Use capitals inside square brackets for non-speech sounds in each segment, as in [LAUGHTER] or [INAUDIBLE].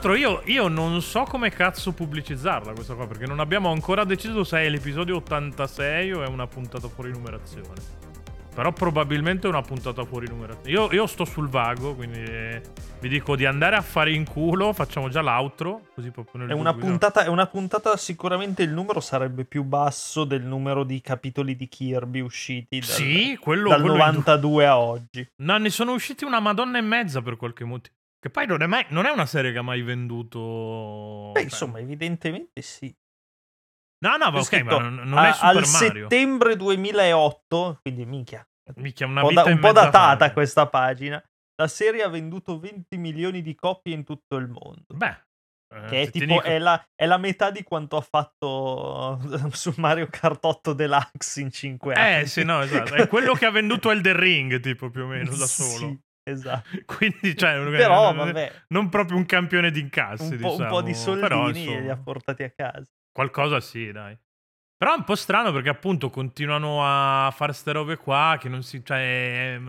L'altro io, io non so come cazzo pubblicizzarla questa qua, perché non abbiamo ancora deciso se è l'episodio 86 o è una puntata fuori numerazione. Però probabilmente è una puntata fuori numerazione. Io, io sto sul vago, quindi eh, vi dico di andare a fare in culo. Facciamo già l'outro. Così proprio nel È una, puntata, è una puntata, sicuramente il numero sarebbe più basso del numero di capitoli di Kirby usciti dal, Sì, quello, dal quello in- 92 a oggi. No, ne sono usciti una madonna e mezza per qualche motivo. Che poi non è, mai- non è una serie che ha mai venduto. Beh, insomma, evidentemente sì. No, no, ma ok, ma non, a- è Super al Mario. settembre 2008, quindi minchia, Minchia, una un po', da- un po' datata fa. questa pagina. La serie ha venduto 20 milioni di copie in tutto il mondo. Beh, eh, Che è tipo dico- è, la, è la metà di quanto ha fatto [LAUGHS] su Mario Kart 8 Deluxe in 5 anni. Eh, sì, no, esatto. È quello che ha venduto [LAUGHS] Elden Ring, tipo, più o meno, da Sì, solo. Esatto. [LAUGHS] Quindi, cioè, non- Però, non, vabbè, non proprio un campione di incassi, un po', un po' di diciamo. soldini Però, li ha insomma, portati a casa. qualcosa sì, dai. Però è un po' strano perché appunto continuano a fare ste robe qua che non si... Cioè,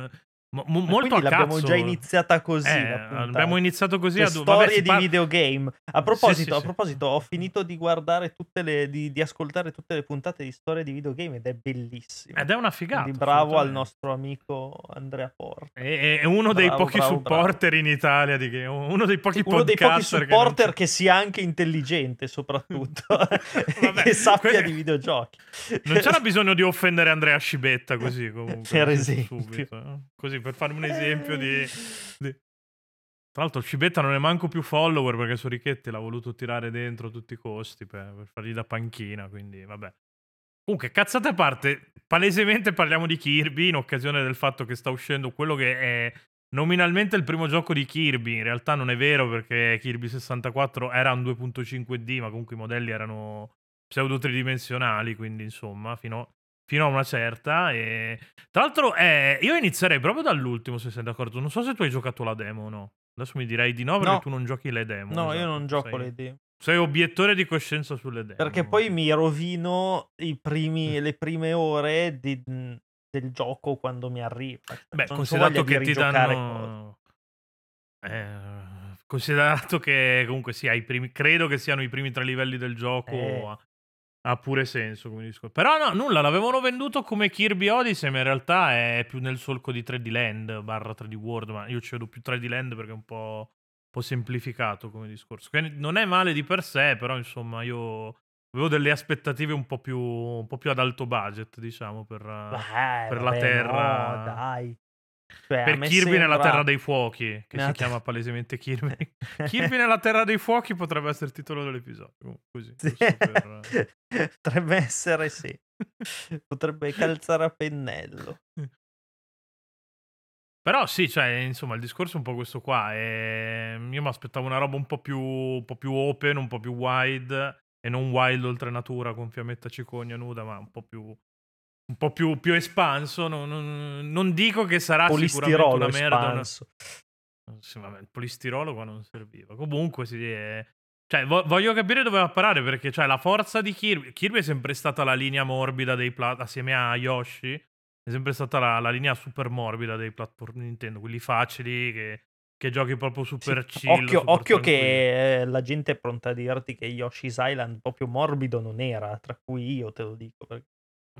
mo- molto a l'abbiamo cazzo. già iniziata così. Eh, abbiamo iniziato così Le a... storie vabbè, di par- videogame. A proposito, sì, a sì. proposito, ho finito di guardare tutte le. di, di ascoltare tutte le puntate di storie di videogame ed è bellissimo. Ed è una figata. Quindi bravo al nostro amico Andrea Porta. È, è uno dei Bravo, pochi bravo, supporter in Italia, di uno dei pochi Uno dei pochi podcaster che supporter non- che, sia anche intelligente, soprattutto, [LAUGHS] Vabbè, che [LAUGHS] sappia que- di videogiochi. Non c'era bisogno di offendere Andrea Scibetta così [LAUGHS] comunque. Per senso, esempio. subito, eh. Così per fare un esempio di, di- Tra l'altro Scibetta non è manco più follower perché Sorichetti l'ha voluto tirare dentro a tutti i costi per, per fargli da panchina, quindi vabbè. Comunque, cazzate a parte, palesemente parliamo di Kirby in occasione del fatto che sta uscendo quello che è nominalmente il primo gioco di Kirby. In realtà non è vero perché Kirby 64 era un 2.5D, ma comunque i modelli erano pseudo tridimensionali, quindi insomma, fino, fino a una certa. E... Tra l'altro, eh, io inizierei proprio dall'ultimo, se sei d'accordo. Non so se tu hai giocato la demo o no. Adesso mi direi di no perché No. tu non giochi le demo. No, io esatto. non gioco sei, le idee. Sei obiettore di coscienza sulle demo. Perché poi mi rovino i primi- le prime ore di- del gioco quando mi arriva. Beh, Non considerato che ti danno... Eh, considerato che comunque hai i primi... credo che siano i primi tre livelli del gioco, Eh. Ha, pure senso come discorso. Però no, nulla, l'avevano venduto come Kirby Odyssey, ma in realtà è più nel solco di 3D Land barra 3D World, ma io ci vedo più 3D Land perché è un po', un po' semplificato come discorso. Che non è male di per sé, però insomma io avevo delle aspettative un po' più, un po' più ad alto budget, diciamo, per... Beh, per la vabbè, terra- no, dai. Cioè, Per Kirby nella sembra- Terra dei Fuochi, che Nella si ter- chiama palesemente Kirby. [LAUGHS] Kirby nella Terra dei Fuochi potrebbe essere il titolo dell'episodio. comunque, Così, Sì. per- [LAUGHS] Potrebbe essere sì. Potrebbe calzare a pennello. Però sì, cioè, insomma, il discorso è un po' questo qua. e Io mi aspettavo una roba un po' più, un po' più open, un po' più wide, e non wild oltre natura con fiammetta cicogna nuda, ma un po' più, un po' più, più espanso. Non, non- non dico che sarà sicuramente Polistirolo una merda. una- espanso. Sì, vabbè, il polistirolo qua non serviva. Comunque, sì, è- cioè, vo- voglio capire dove va a parare perché cioè, la forza di Kirby. Kirby è sempre stata la linea morbida dei plat assieme a Yoshi. È sempre stata la, la linea super morbida dei platform Nintendo, quelli facili che, che giochi proprio super Sì, chill. occhio super occhio che eh, la gente è pronta a dirti che Yoshi's Island proprio morbido non era, tra cui io te lo dico. Perché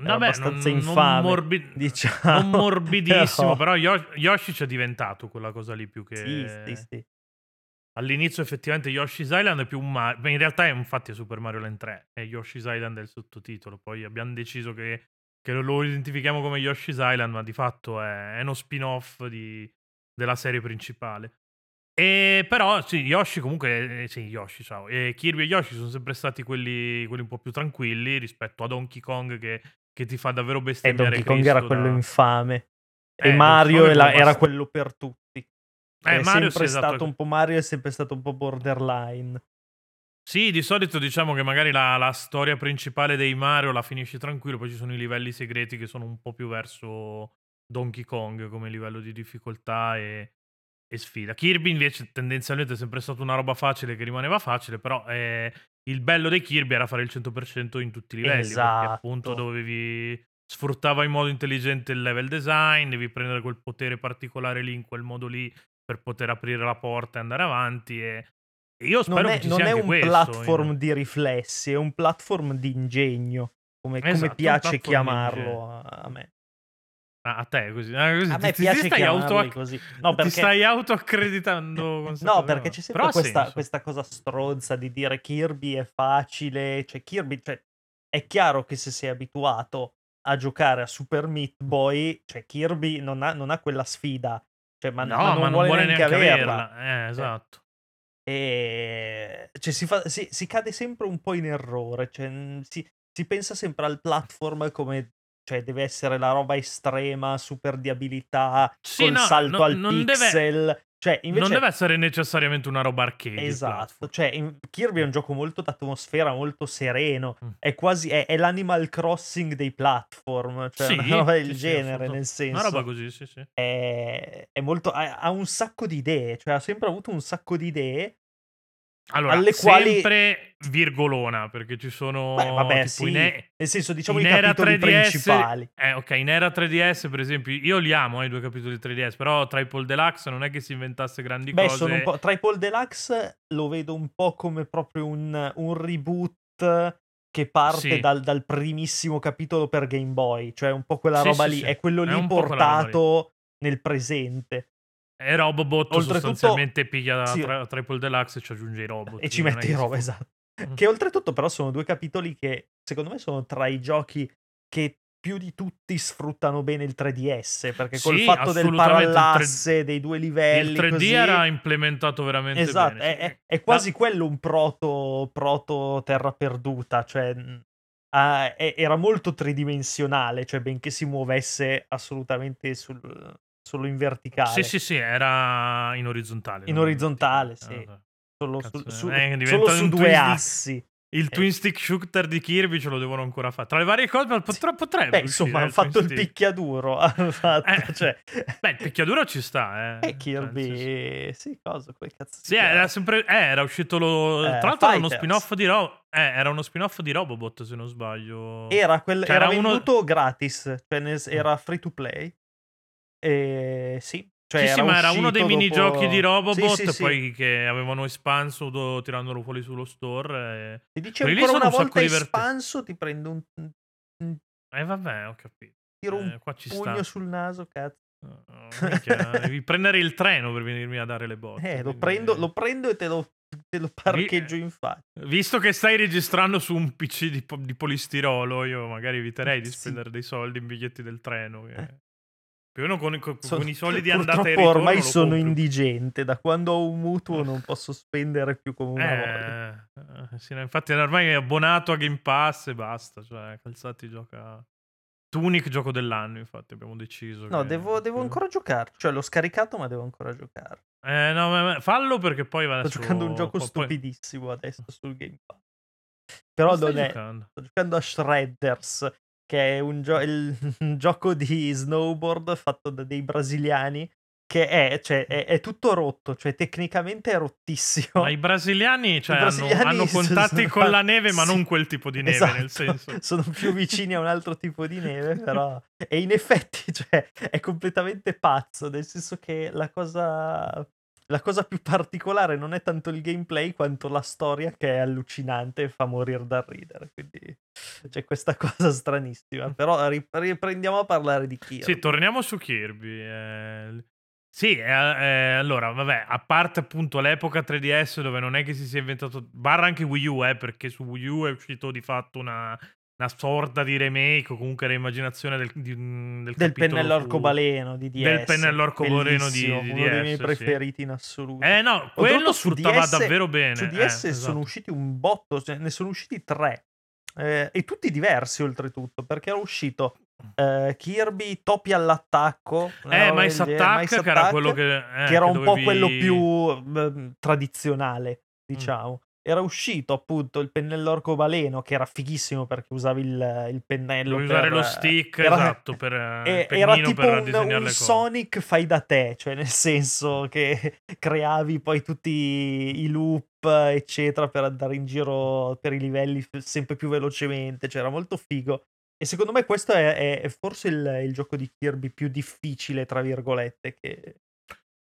Vabbè, abbastanza non, non infame, morbi- diciamo. non morbidissimo, [LAUGHS] Però- però Yo- Yoshi ci è diventato quella cosa lì più che... Sì, sì, sì. All'inizio effettivamente Yoshi's Island è più un Mario, in realtà è infatti è Super Mario Land 3, e Yoshi's Island è il sottotitolo, poi abbiamo deciso che, che lo identifichiamo come Yoshi's Island, ma di fatto è, è uno spin-off di- della serie principale. E però sì, Yoshi comunque, eh, sì, Yoshi, ciao, e Kirby e Yoshi sono sempre stati quelli, quelli un po' più tranquilli rispetto a Donkey Kong che, che ti fa davvero E bestemmiare Donkey Kong era Cristo quello da- infame. Eh, E Mario è era, quello era quello per tutti. Eh, è Mario sempre esatto. stato un po' Mario è sempre stato un po' borderline. Sì, di solito diciamo che magari la, la storia principale dei Mario la finisci tranquillo, poi ci sono i livelli segreti che sono un po' più verso Donkey Kong come livello di difficoltà e, e sfida. Kirby invece tendenzialmente è sempre stata una roba facile che rimaneva facile, però eh, il bello dei Kirby era fare il 100% in tutti i livelli, Esatto. perché appunto dovevi sfruttava in modo intelligente il level design, devi prendere quel potere particolare lì in quel modo lì per poter aprire la porta e andare avanti e Io spero Non che è ci non sia è un questo platform in di riflessi, è un platform di ingegno, come come Esatto, un piace chiamarlo a me. Ah, a te così. Ah, così A ti me ti ti piace stai auto così. No, ti perché stai autoaccreditando [LAUGHS] No, perché c'è sempre questa questa cosa stronza di dire Kirby è facile, cioè Kirby cioè è chiaro che se sei abituato a giocare a Super Meat Boy, cioè Kirby non ha non ha quella sfida, cioè ma ma No, ma non non vuole vuole neanche neanche averla. averla. Eh, Cioè esatto. Ehm, cioè si fa si si cade sempre un po' in errore, cioè, si si pensa sempre al platform come cioè deve essere la roba estrema, super di abilità, Sì, col no, salto no al non deve pixel, cioè non invece deve essere necessariamente una roba arcade Esatto, cioè in Kirby è un gioco molto d'atmosfera, molto sereno, Mh. è quasi è è l'Animal Crossing dei platform, cioè una Sì, roba del sì, sì, genere, assoluta nel una roba senso così, sì, sì. è è molto ha ha un sacco di idee, cioè ha sempre avuto un sacco di idee Allora, alle quali sempre virgolona, perché ci Beh, sono vabbè tipo in sì, e nel senso diciamo in i era capitoli 3DS principali. eh, okay, in era 3DS per esempio io li amo, eh, i 2 capitoli 3DS, però Triple Deluxe non è che si inventasse grandi Beh, sono un cose. po' Triple Deluxe lo vedo un po' come proprio un un reboot che parte Sì. dal dal primissimo capitolo per Game Boy, cioè un po' quella Sì, roba sì, lì, è quello è lì. portato nel presente. E Robobot Oltretutto sostanzialmente piglia sì. Tri Triple Deluxe e ci aggiunge i robot, E ci è si roba, può esatto. mh. Che oltretutto però sono 2 capitoli che secondo me sono tra i giochi che più di tutti sfruttano bene il 3DS, perché col Sì, fatto del il parallasse, dei 2 il livelli 3D così era implementato veramente Esatto, bene, è è è Ma quasi quello un proto proto terra perduta, cioè, ha e era molto tridimensionale, cioè benché si muovesse assolutamente sul solo in Sì, verticale. sì, sì, era in orizzontale, In orizzontale, sì. Eh, Solo sul su eh, solo su 2 twin stick assi. il E twin stick shooter di Kirby ce lo devono ancora fa tra le varie cose, Sì. potre potrebbe Beh, insomma, eh, han il twin fatto il stick. picchiaduro, [LAUGHS] fatto, Eh, cioè beh, il picchiaduro ci sta, Eh, [LAUGHS] eh, cioè senso Kirby sì, cosa, come cazzo Sì, era chiama? sempre eh, era uscito lo Ehm, tra l'altro era uno spin-off di Ro eh, era uno spin-off di Robobot se non sbaglio. Era quel Cioè era era uno venduto gratis, cioè era free to play. Ehm, sì, cioè Sì, sì, era ma era uno dei uscito minigiochi di dopo Robobot sì, poi che avevano espanso do tirandolo fuori sullo store e Ti dice quelli ancora una volta espanso, ti prendo un Eh, vabbè, ho capito. tiro un Eh, qua ci pugno sta. sul naso, cazzo. Uh, minchia, devi [LAUGHS] prendere il treno per venirmi a dare le botte, Eh, lo quindi prendo lo prendo e te lo te lo parcheggio in faccia. visto che stai registrando su un PC di po di polistirolo, io magari eviterei di Sì. spendere dei soldi in biglietti del treno che più o meno con co Sono con i soldi di [LAUGHS] andata e ritorno ormai sono compro. indigente, da quando ho un mutuo non posso spendere più come una volta. Eh, eh, sì, infatti ormai è abbonato a Game Pass e basta, cioè Calzati gioca Tunic gioco dell'anno, infatti abbiamo deciso No, che devo devo ancora giocare, cioè l'ho scaricato ma devo ancora giocare. Eh, no, fallo perché poi va Sto adesso giocando un gioco po poi stupidissimo adesso sul Game Pass. Però non è giocando? sto giocando a Shredders, che è un gio il [LAUGHS] un gioco di snowboard fatto da dei brasiliani che è cioè è è tutto rotto, cioè tecnicamente è Ma rottissimo. i brasiliani, I cioè hanno brasiliani hanno s contatti sono con la neve, ma sì, non quel tipo di neve, nel esatto, senso. [LAUGHS] Sono più vicini a un altro tipo di neve, però [LAUGHS] e in effetti, cioè, è completamente pazzo, nel senso che la cosa la cosa più particolare non è tanto il gameplay quanto la storia che è allucinante e fa morir dal ridere, quindi c'è questa [LAUGHS] cosa stranissima. Però ri riprendiamo a parlare di Sì, Kirby. torniamo su Kirby, ehm, sì, e a ehm, allora vabbè, a parte appunto l'epoca 3DS dove non è che si sia inventato barra anche Wii U, eh, perché su Wii U è uscito di fatto una una sorta di remake o comunque reimmaginazione del di mhmm, del Del pennello arcobaleno di DS, del pennello arcobaleno di di uno dei miei DS, sì. preferiti in assoluto. Eh no, quello sfruttava DS davvero bene, su eh, DS sono esatto. usciti un botto, cioè ne sono usciti 3, ehm, e tutti diversi oltretutto, perché era uscito, ehm, Kirby Topi all'attacco, Eh, Mice Attack Mice che era quello Attack, che eh, che era che un po' quello dovevi più, mhmm, tradizionale, diciamo. Era uscito appunto il pennello arcobaleno che era fighissimo perché usavi il il pennello usare per lo stick, era esatto, per il [LAUGHS] e era tipo per un un. Sonic fai da te, cioè nel senso che [LAUGHS] creavi poi tutti i loop, eccetera, per andare in giro per i livelli sempre più velocemente, cioè era molto figo. E secondo me questo è è è forse il il gioco di Kirby più "difficile" tra virgolette che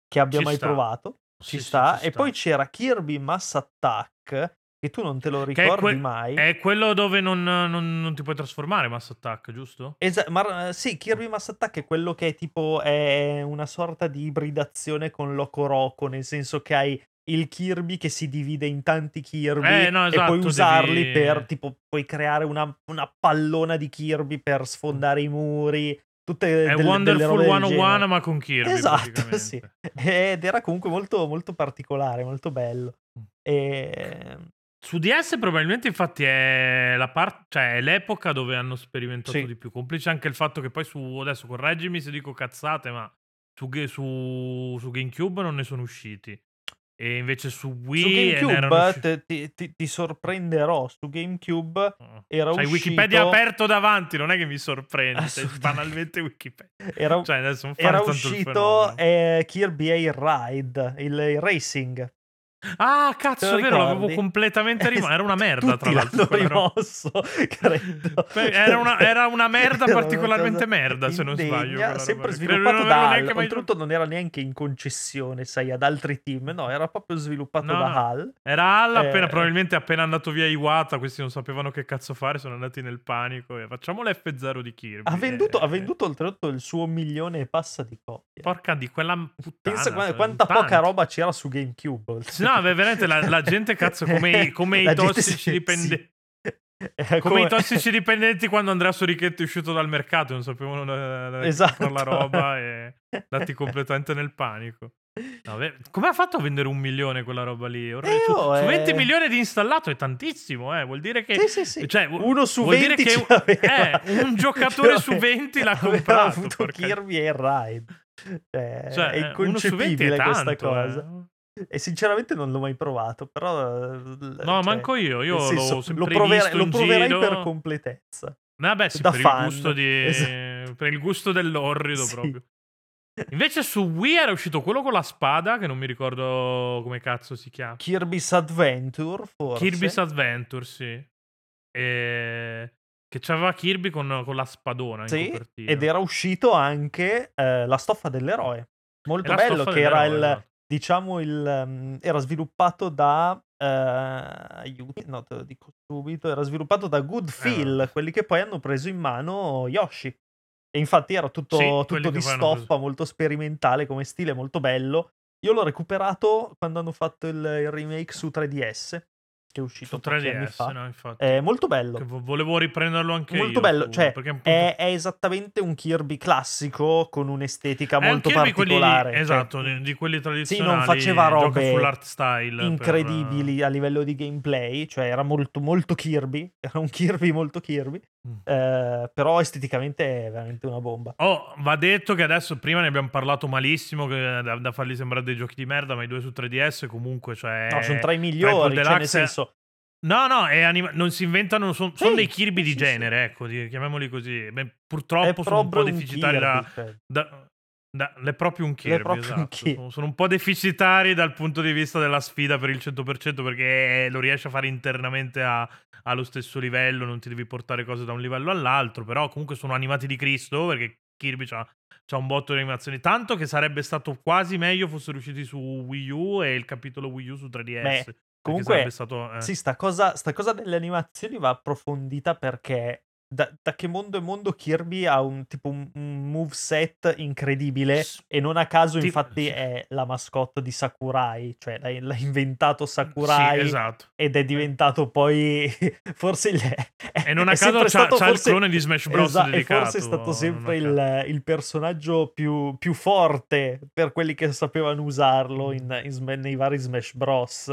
che abbia Ci mai sta. provato. ci Sì, sì, sta. ci E poi c'era Kirby Mass Attack, che tu non te lo Che è, ricordi que- mai. è quello dove non, non- non ti puoi trasformare, Mass Attack, giusto? Esa- ma eh, sì, Kirby Mass Attack è quello che è tipo è una sorta di ibridazione con Loco Roco, nel senso che hai il Kirby che si divide in tanti Kirby Eh, no, e puoi esatto, usarli devi- per tipo puoi creare una, una pallona di Kirby per sfondare i muri, tutte È delle, delle Wonderful robe del 101 genere. ma con Kirby Esatto, [LAUGHS] sì. Ed era comunque molto, molto particolare, molto bello. E... Su DS probabilmente infatti è la parte, cioè è l'epoca dove hanno sperimentato Sì. di più. Complice anche il fatto che poi su adesso correggimi se dico cazzate, ma su, su- su GameCube non ne sono usciti. E invece su Wii Su GameCube usciti. te- ti, ti- ti sorprenderò, su GameCube era C'hai uscito... Wikipedia aperto davanti, non è che mi Assolutamente. banalmente Wikipedia. Era, Cioè, era uscito eh, Kirby Air Ride, il, il racing. Ah, cazzo, è vero, l'avevo completamente rimosso. Era una merda, tra Tutti l'altro. quella roba. rimosso, credo. [LAUGHS] Beh, Era una, era una [LAUGHS] merda particolarmente merda, se non sbaglio. sempre sviluppato da HAL. Oltretutto non era neanche in concessione, sai, ad altri team. No, era proprio sviluppato No, da no. HAL. Era Hall appena, Eh. probabilmente appena andato via Iwata, questi non sapevano che cazzo fare, sono andati nel panico e facciamo l'F0 di Kirby. Ha venduto, Eh, ha venduto oltretutto il suo milione e passa di copie. Porca di quella puttana. Pensa cioè, quanta tanti. poca roba c'era su GameCube. Sì, No, beh, veramente la, la gente, cazzo, come i, [LAUGHS] come i La tossici si- dipendenti. Eh, Come i tossici dipendenti quando Andrea Sorichetti è uscito dal mercato, non sapevano da, da, da Esatto. la roba e dati completamente nel panico. No, beh, come ha fatto a vendere un milione quella roba lì? Ormai Eh, su, oh, su eh. 20 milioni di installato è tantissimo, eh. vuol dire che... Sì, sì, sì. Cioè, Uno su vuol 20 dire che eh, un giocatore su 20 l'ha Aveva comprato. avuto porca- Kirby Air Ride. Cioè, Cioè, è eh, uno su 20 è inconcepibile questa tanto, cosa. E sinceramente non l'ho mai provato, però... eh, No, cioè, manco io, io senso, l'ho sempre lo, visto lo proverai giro. per completezza. Vabbè, sì, da per fan. il gusto di... [LAUGHS] Esatto. per il gusto dell'orrido Sì. proprio. Invece su Wii era uscito quello con la spada, che non mi ricordo come cazzo si chiama. Kirby's Adventure, forse. Kirby's Adventure, sì. E... Che c'aveva Kirby con, con la spadona Sì, ed era uscito anche eh, la stoffa dell'eroe. Molto bello, che era il. Diciamo, il, ehm, era sviluppato da, eh, aiuti, no, te lo dico subito, era sviluppato da Good Feel, vabbè. quelli che poi hanno preso in mano Yoshi. E infatti era tutto, Sì, tutto di stoffa, molto sperimentale come stile, molto bello. Io l'ho recuperato quando hanno fatto il, il remake su 3DS, che è uscito Su pochi anni 3DS, fa. no, infatti. È molto bello. Che vo- volevo riprenderlo anche io. Molto bello, cioè appunto- è, è esattamente un Kirby classico con un'estetica È un molto Kirby quelli- particolare. cioè, esatto, di, di quelli tradizionali. faceva gioca robe full art style. per- incredibili a livello di gameplay, cioè era molto, molto Kirby, [LAUGHS] era un Kirby molto Kirby, Mm. eh, però esteticamente è veramente una bomba. Oh, va detto che adesso prima ne abbiamo parlato malissimo, da, da farli sembrare dei giochi di merda, ma i due su 3DS comunque, cioè... No, sono tra i migliori, cioè nel senso, No, no, è anima- non si inventano, son- sono Sì, dei Kirby di sì, sì. genere, ecco, di- chiamiamoli così. Beh, purtroppo sono un po' deficitari da, da- da- è proprio un Kirby, proprio un esatto. Kirby. Sono, sono un po' deficitari dal punto di vista della sfida per il 100% perché lo riesci a fare internamente a- allo stesso livello, non ti devi portare cose da un livello all'altro, però comunque sono animati di Cristo perché Kirby c'ha, c'ha un botto di animazioni, tanto che sarebbe stato quasi meglio fossero usciti su Wii U e il capitolo Wii U su 3DS. Beh, comunque, stato, eh. Sì, sta cosa, sta cosa delle animazioni va approfondita perché da, da che mondo è mondo Kirby ha un tipo un, un moveset incredibile e non a caso Ti- infatti sì. è la mascotte di Sakurai, cioè l'ha, l'ha inventato Sì, Sakurai esatto. ed è diventato poi [LAUGHS] forse il... E non a è caso c'ha, stato c'ha il forse- clone di Smash Bros. Esatto, dedicato. forse è stato sempre il, il personaggio più, più forte per quelli che sapevano usarlo Mm. in, in nei vari Smash Bros.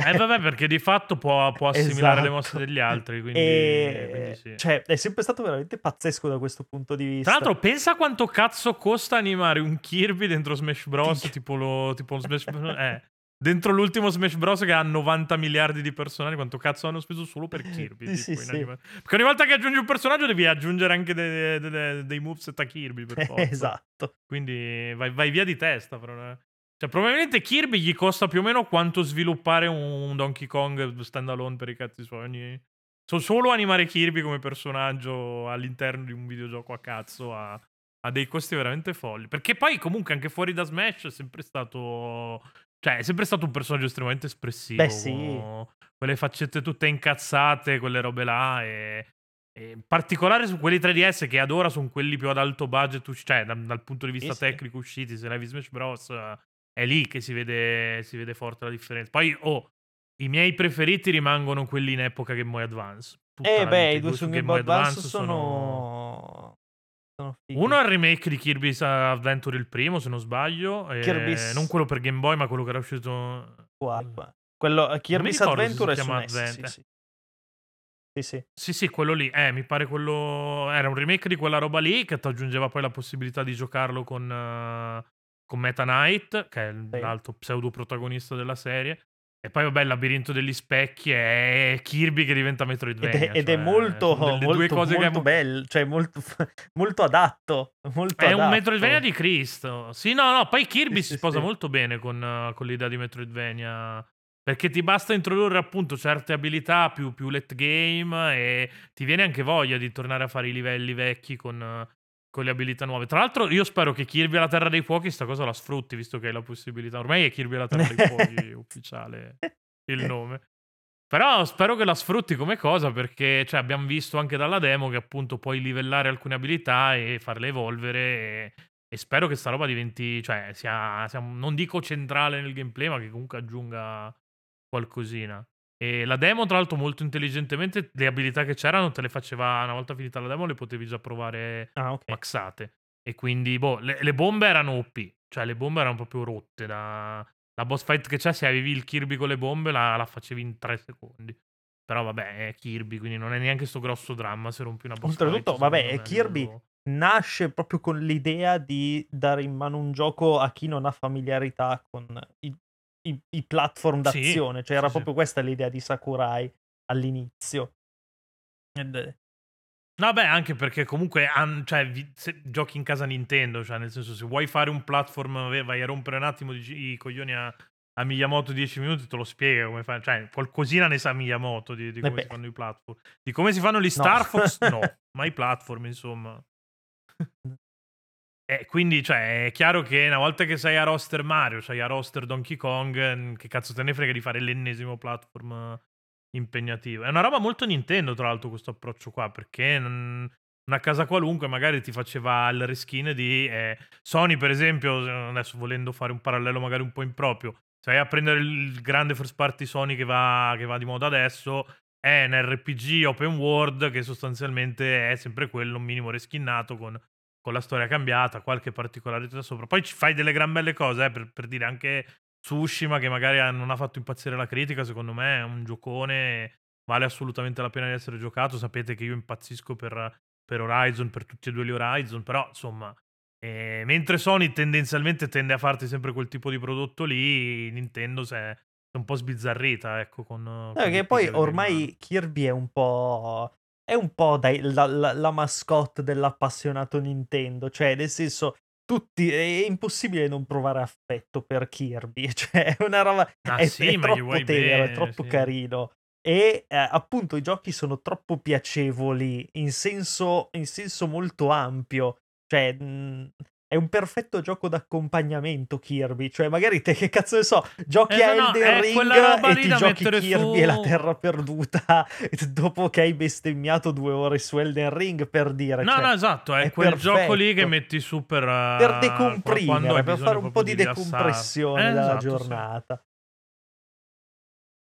Cioè, Eh vabbè, perché di fatto può, può assimilare le Esatto. mosse degli altri, quindi, E- quindi sì. Cioè, è sempre stato veramente pazzesco da questo punto di vista. Tra l'altro, pensa quanto cazzo costa animare un Kirby dentro Smash Bros. Tipo, lo, tipo Smash Bros. Eh, dentro l'ultimo Smash Bros. che ha 90 miliardi di personaggi, quanto cazzo hanno speso solo per Kirby? Sì, tipo, sì, sì. Perché ogni volta che aggiungi un personaggio devi aggiungere anche de- de- de- dei moveset a Kirby, per [LAUGHS] forza. esatto. Quindi vai, vai via di testa. Però, eh. Cioè, probabilmente Kirby gli costa più o meno quanto sviluppare un Donkey Kong standalone per i cazzi suoi. Ogni... So- solo animare Kirby come personaggio all'interno di un videogioco a cazzo ha, ha dei costi veramente folli. Perché poi, comunque, anche fuori da Smash è sempre stato. Cioè, è sempre stato un personaggio estremamente espressivo. Beh, sì. Quelle faccette tutte incazzate, quelle robe là. E, e in particolare su quelli 3DS che ad ora sono quelli più ad alto budget, cioè dal, dal punto di vista Sì, sì. tecnico usciti. Se levi Smash Bros. Eh, È lì che si vede, si vede forte la differenza. Poi, oh, i miei preferiti rimangono quelli in epoca Game Boy Advance. Tutta Eh beh, i due su Game Boy Advance sono... sono fighi. Uno è il remake di Kirby's Adventure, il primo, se non sbaglio. Kirby's- Non quello per Game Boy, ma quello che era uscito. Qua. Quello, eh, Kirby's Adventure è si su chiama NES, sì, Advent- sì. Sì, sì. Sì, sì, quello lì. Eh, mi pare quello. Era un remake di quella roba lì che ti aggiungeva poi la possibilità di giocarlo con, eh, con Meta Knight, che è Sì. l'altro pseudo protagonista della serie. E poi, vabbè, il labirinto degli specchi è Kirby che diventa Ed Metroidvania. è, ed è cioè, molto, sono delle due molto, cose che molto bello, cioè molto, [LAUGHS] molto adatto. Molto È un adatto. Metroidvania di Cristo. Sì, no, no, poi Kirby Sì, si sì, sposa molto bene con, eh, con l'idea di Metroidvania. Perché ti basta introdurre appunto certe abilità più, più late game e ti viene anche voglia di tornare a fare i livelli vecchi con, con le abilità nuove. Tra l'altro, io spero che Kirby alla Terra dei Fuochi sta cosa la sfrutti, visto che hai la possibilità. Ormai è Kirby alla Terra dei [LAUGHS] Fuochi ufficiale il nome. Però spero che la sfrutti come cosa perché cioè, abbiamo visto anche dalla demo che appunto puoi livellare alcune abilità e farle evolvere e, e spero che sta roba diventi, cioè sia, sia, non dico centrale nel gameplay ma che comunque aggiunga qualcosina. E la demo tra l'altro molto intelligentemente le abilità che c'erano te le faceva una volta finita la demo le potevi già provare Ah, ok. maxate. E quindi, boh, le, le bombe erano OP. Cioè, le bombe erano proprio rotte. Da... La boss fight che c'è, se avevi il Kirby con le bombe, la, la facevi in tre secondi. Però, vabbè, è Kirby, quindi non è neanche sto grosso dramma se rompi una boss Oltretutto, fight. vabbè, secondo me, Kirby nello- nasce proprio con l'idea di dare in mano un gioco a chi non ha familiarità con i, i- i platform Sì, d'azione. Cioè, era sì, sì. proprio questa l'idea di Sakurai all'inizio. No, beh, anche perché comunque han- cioè, vi- giochi in casa Nintendo, cioè nel senso se vuoi fare un platform, vai- a rompere un attimo di- i coglioni a, a Miyamoto 10 minuti, te lo spiega come fai. Cioè, qualcosina ne sa Miyamoto di, di Eh come beh. si fanno i platform. Di come si fanno gli Star Fox, [LAUGHS] no, ma i platform, insomma. [LAUGHS] E quindi, cioè, è chiaro che una volta che sei a roster Mario, sei a roster Donkey Kong, che cazzo te ne frega di fare l'ennesimo platform eh, impegnativo. È una roba molto Nintendo, tra l'altro, questo approccio qua, perché non- una casa qualunque magari ti faceva il reskin di eh, Sony, per esempio, adesso volendo fare un parallelo magari un po' improprio, se vai a prendere il grande first party Sony che va, che va di moda adesso, è un RPG open world che sostanzialmente è sempre quello, un minimo reskinnato con, con la storia cambiata, qualche particolarità sopra. Poi ci fai delle gran belle cose, eh, per, per dire anche Tsushima che magari non ha fatto impazzire la critica, secondo me è un giocone, vale assolutamente la pena di essere giocato. Sapete che io impazzisco per, per Horizon, per tutti e due gli Horizon, però insomma, eh, mentre Sony tendenzialmente tende a farti sempre quel tipo di prodotto lì, Nintendo si è, un po' sbizzarrita, ecco, con... No, con che poi ormai Kirby è un po'. È un po' dai, la, la- la mascotte dell'appassionato Nintendo. Cioè, nel senso, tutti. È impossibile non provare affetto per Kirby. [LAUGHS] Cioè, è una roba. Ah, è, sì, è troppo vuoi tenero, è bene, troppo sì. carino. E eh, appunto i giochi sono troppo piacevoli in senso, in senso molto ampio. Cioè, mh, è un perfetto gioco d'accompagnamento Kirby. Cioè, magari te che cazzo ne so, giochi Eh, a no, no, Elden è Ring e ti giochi Kirby e la su- terra perduta [LAUGHS] dopo che hai bestemmiato due ore su Elden Ring per dire. No, cioè, no, esatto, è, è quel gioco lì che perfetto. metti su per... eh, per hai decomprimere, per fare un po' di decompressione Eh, dalla esatto, giornata.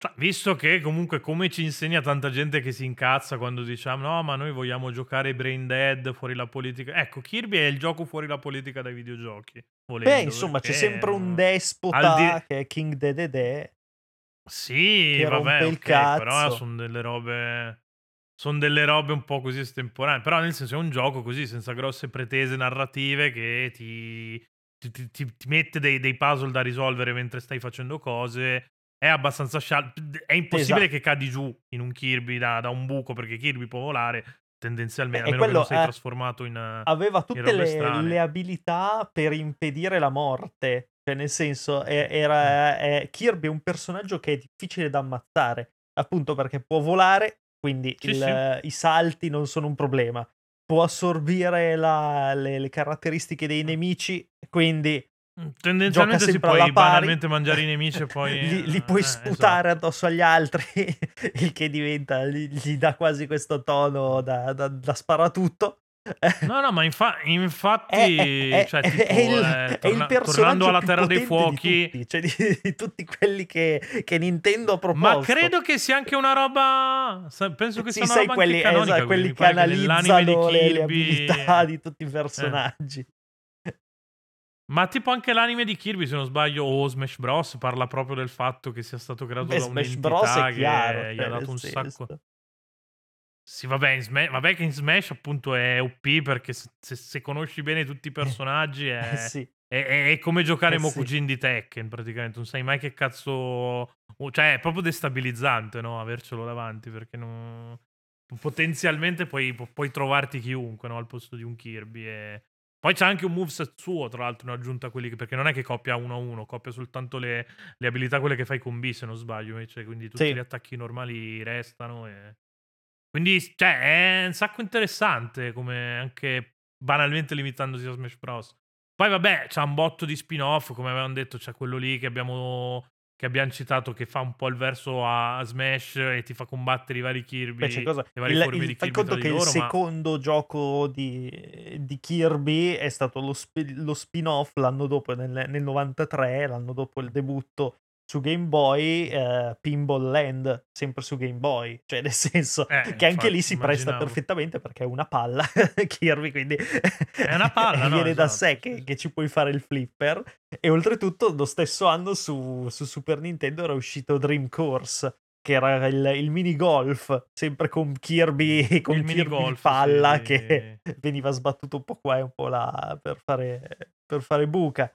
Cioè, visto che comunque come ci insegna tanta gente che si incazza quando diciamo no, ma noi vogliamo giocare brain dead fuori la politica. Ecco, Kirby è il gioco fuori la politica dai videogiochi. volendo, Beh, insomma, c'è perché, sempre un despota di- che è King Dedede. Sì, che vabbè, rompe il ok, però sono delle robe... Sono delle robe un po' così estemporanee. Però nel senso è un gioco così, senza grosse pretese narrative, che ti, ti- ti- ti- ti mette dei, dei puzzle da risolvere mentre stai facendo cose. È abbastanza scialbo. È impossibile Esatto. che cadi giù in un Kirby da, da un buco, perché Kirby può volare tendenzialmente, E a meno che non quello sei è- trasformato in... eh, Aveva in tutte robe le, le abilità per impedire la morte. Cioè, nel senso, è- era, è- Kirby è un personaggio che è difficile da ammazzare. Appunto perché può volare, quindi Sì, il- sì. i salti non sono un problema. Può assorbire la- le, le caratteristiche dei nemici, quindi tendenzialmente si puoi banalmente mangiare i nemici e [LAUGHS] poi li, li eh, puoi eh, sputare esatto. addosso agli altri, [LAUGHS] il che diventa, gli, gli dà quasi questo tono da, da, da sparatutto. No, no, ma infa- infatti, è- è- cioè, [LAUGHS] è- tipo, è il, eh, è il torna- tornando personaggio alla Terra dei potente di Fuochi, tutti, cioè di, di tutti quelli che, che Nintendo ha ma proposto. credo che sia anche una roba. Penso che Sì, sia una sai, roba quelli, canonica. esatto, quelli che nell'anime di analizzano le, Kirby. abilità di tutti i eh. Personaggi. Ma tipo anche l'anime di Kirby, se non sbaglio, o Smash Bros. parla proprio del fatto che sia stato creato Beh, da Smash Bros è che chiaro, gli cioè, ha nel dato un sacco. senso. Sì, vabbè, in Smash, vabbè che in Smash appunto è OP perché se, se- conosci bene tutti i personaggi Eh è, sì, è- è- è come giocare eh sì. Mokujin di Tekken praticamente, non sai mai che cazzo... Cioè è proprio destabilizzante, no? Avercelo davanti perché non... potenzialmente puoi, pu- puoi trovarti chiunque no? al posto di un Kirby e... Poi c'è anche un moveset suo, tra l'altro, in aggiunta a quelli che... Perché non è che coppia uno a uno, coppia soltanto le, le abilità, quelle che fai con B, se non sbaglio. Invece, quindi tutti Sì. gli attacchi normali restano e... Quindi, cioè, è un sacco interessante, come anche banalmente limitandosi a Smash Bros. Poi, vabbè, c'è un botto di spin-off, come avevamo detto, c'è quello lì che abbiamo, che abbiamo citato, che fa un po' il verso a, Smash e ti fa combattere i vari Kirby, Beh, cosa- le varie il- forme il- di fai Kirby conto tra che di il loro, ma... secondo gioco di, di Kirby è stato lo, spi- lo spin-off l'anno dopo, nel, nel 93, l'anno dopo il debutto su Game Boy, eh, Pinball Land, sempre su Game Boy, cioè nel senso Eh, che anche lì infatti, si presta immaginavo. perfettamente perché è una palla [LAUGHS] Kirby, quindi È una palla, [LAUGHS] no, viene da esatto, sé che, che ci puoi fare il flipper e oltretutto lo stesso anno su, su Super Nintendo era uscito Dream Course che era il, il mini golf sempre con Kirby [LAUGHS] con Il Kirby minigolf, palla sì. che veniva sbattuto un po' qua e un po' là per fare, per fare buca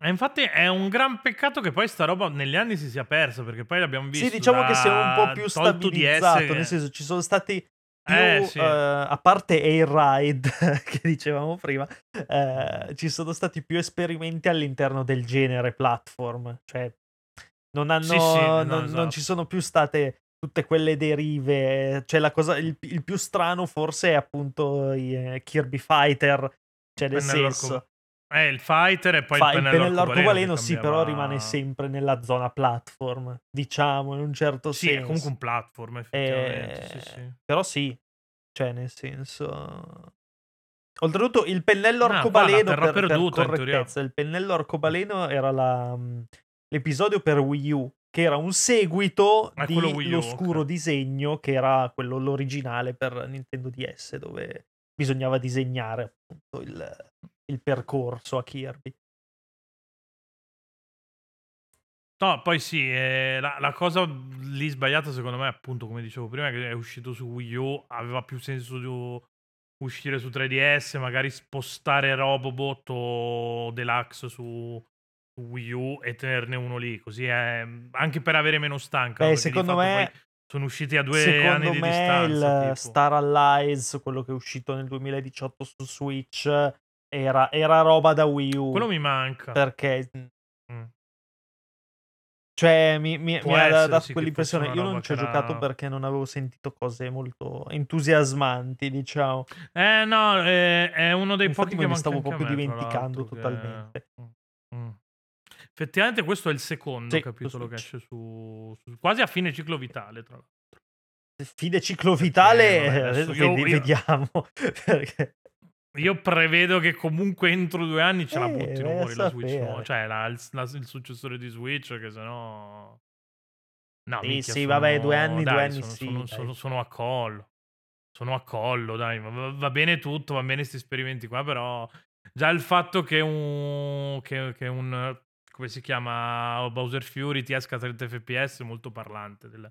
E infatti è un gran peccato che poi sta roba negli anni si sia persa, perché poi l'abbiamo visto sì diciamo che si è un po' più stabilizzato che- nel senso ci sono stati più, Eh, sì. eh, a parte Air Ride [LAUGHS] che dicevamo prima, eh, ci sono stati più esperimenti all'interno del genere platform, cioè non hanno, Sì, sì, no, non, non esatto. ci sono più state tutte quelle derive, cioè la cosa, il, il più strano forse è appunto i eh, Kirby Fighter, cioè nel senso, Eh, il fighter e poi fa- il pennello, arcobaleno, sì, però rimane sempre nella zona platform, diciamo, in un certo Sì, senso. è comunque un platform, effettivamente. Eh, sì, sì. Però sì, cioè nel senso... Oltretutto il pennello Ah, arcobaleno per, per perduta, teoria. correttezza, il pennello arcobaleno era la, mh, l'episodio per Wii U, che era un seguito Ah, di l'oscuro ok. disegno che era quello l'originale per Nintendo DS dove bisognava disegnare appunto il, il percorso a Kirby. No, poi sì, eh, la, la cosa lì sbagliata secondo me, appunto, come dicevo prima, che è uscito su Wii U, aveva più senso di uscire su 3DS, magari spostare Robobot o Deluxe su, su Wii U e tenerne uno lì, così è anche per avere meno stanca. Beh, secondo me- sono usciti a due Secondo anni di me distanza. il tipo. Star Allies, quello che è uscito nel 2018 su Switch, era, era roba da Wii U. Quello mi manca. Perché, Mm. cioè, mi, mi- mi ha dato sì, quell'impressione. Io non ci ho giocato era- perché non avevo sentito cose molto entusiasmanti, diciamo. Eh no, è, è uno dei Infatti pochi che manca stavo proprio me, dimenticando l'altro, che- totalmente. Mm, mm. Effettivamente questo è il secondo Sì, capitolo che esce su, su- quasi a fine ciclo vitale, tra l'altro. Fine ciclo vitale, adesso io- vedi- io- vediamo. [LAUGHS] perché... Io prevedo che comunque entro due anni ce la Eh, buttino a fuori la Switch nuova. Cioè la- il, la- il successore di Switch, che sennò... No, Sì, minchia, sì, vabbè, due anni, due dai, anni sono, sì, sono- sono- sono a collo. Sono a collo, dai. Va, va- va bene tutto, va bene questi esperimenti qua, però già il fatto che un... Che, che un come si chiama? Bowser Fury ti esca a 30 fps è molto parlante del,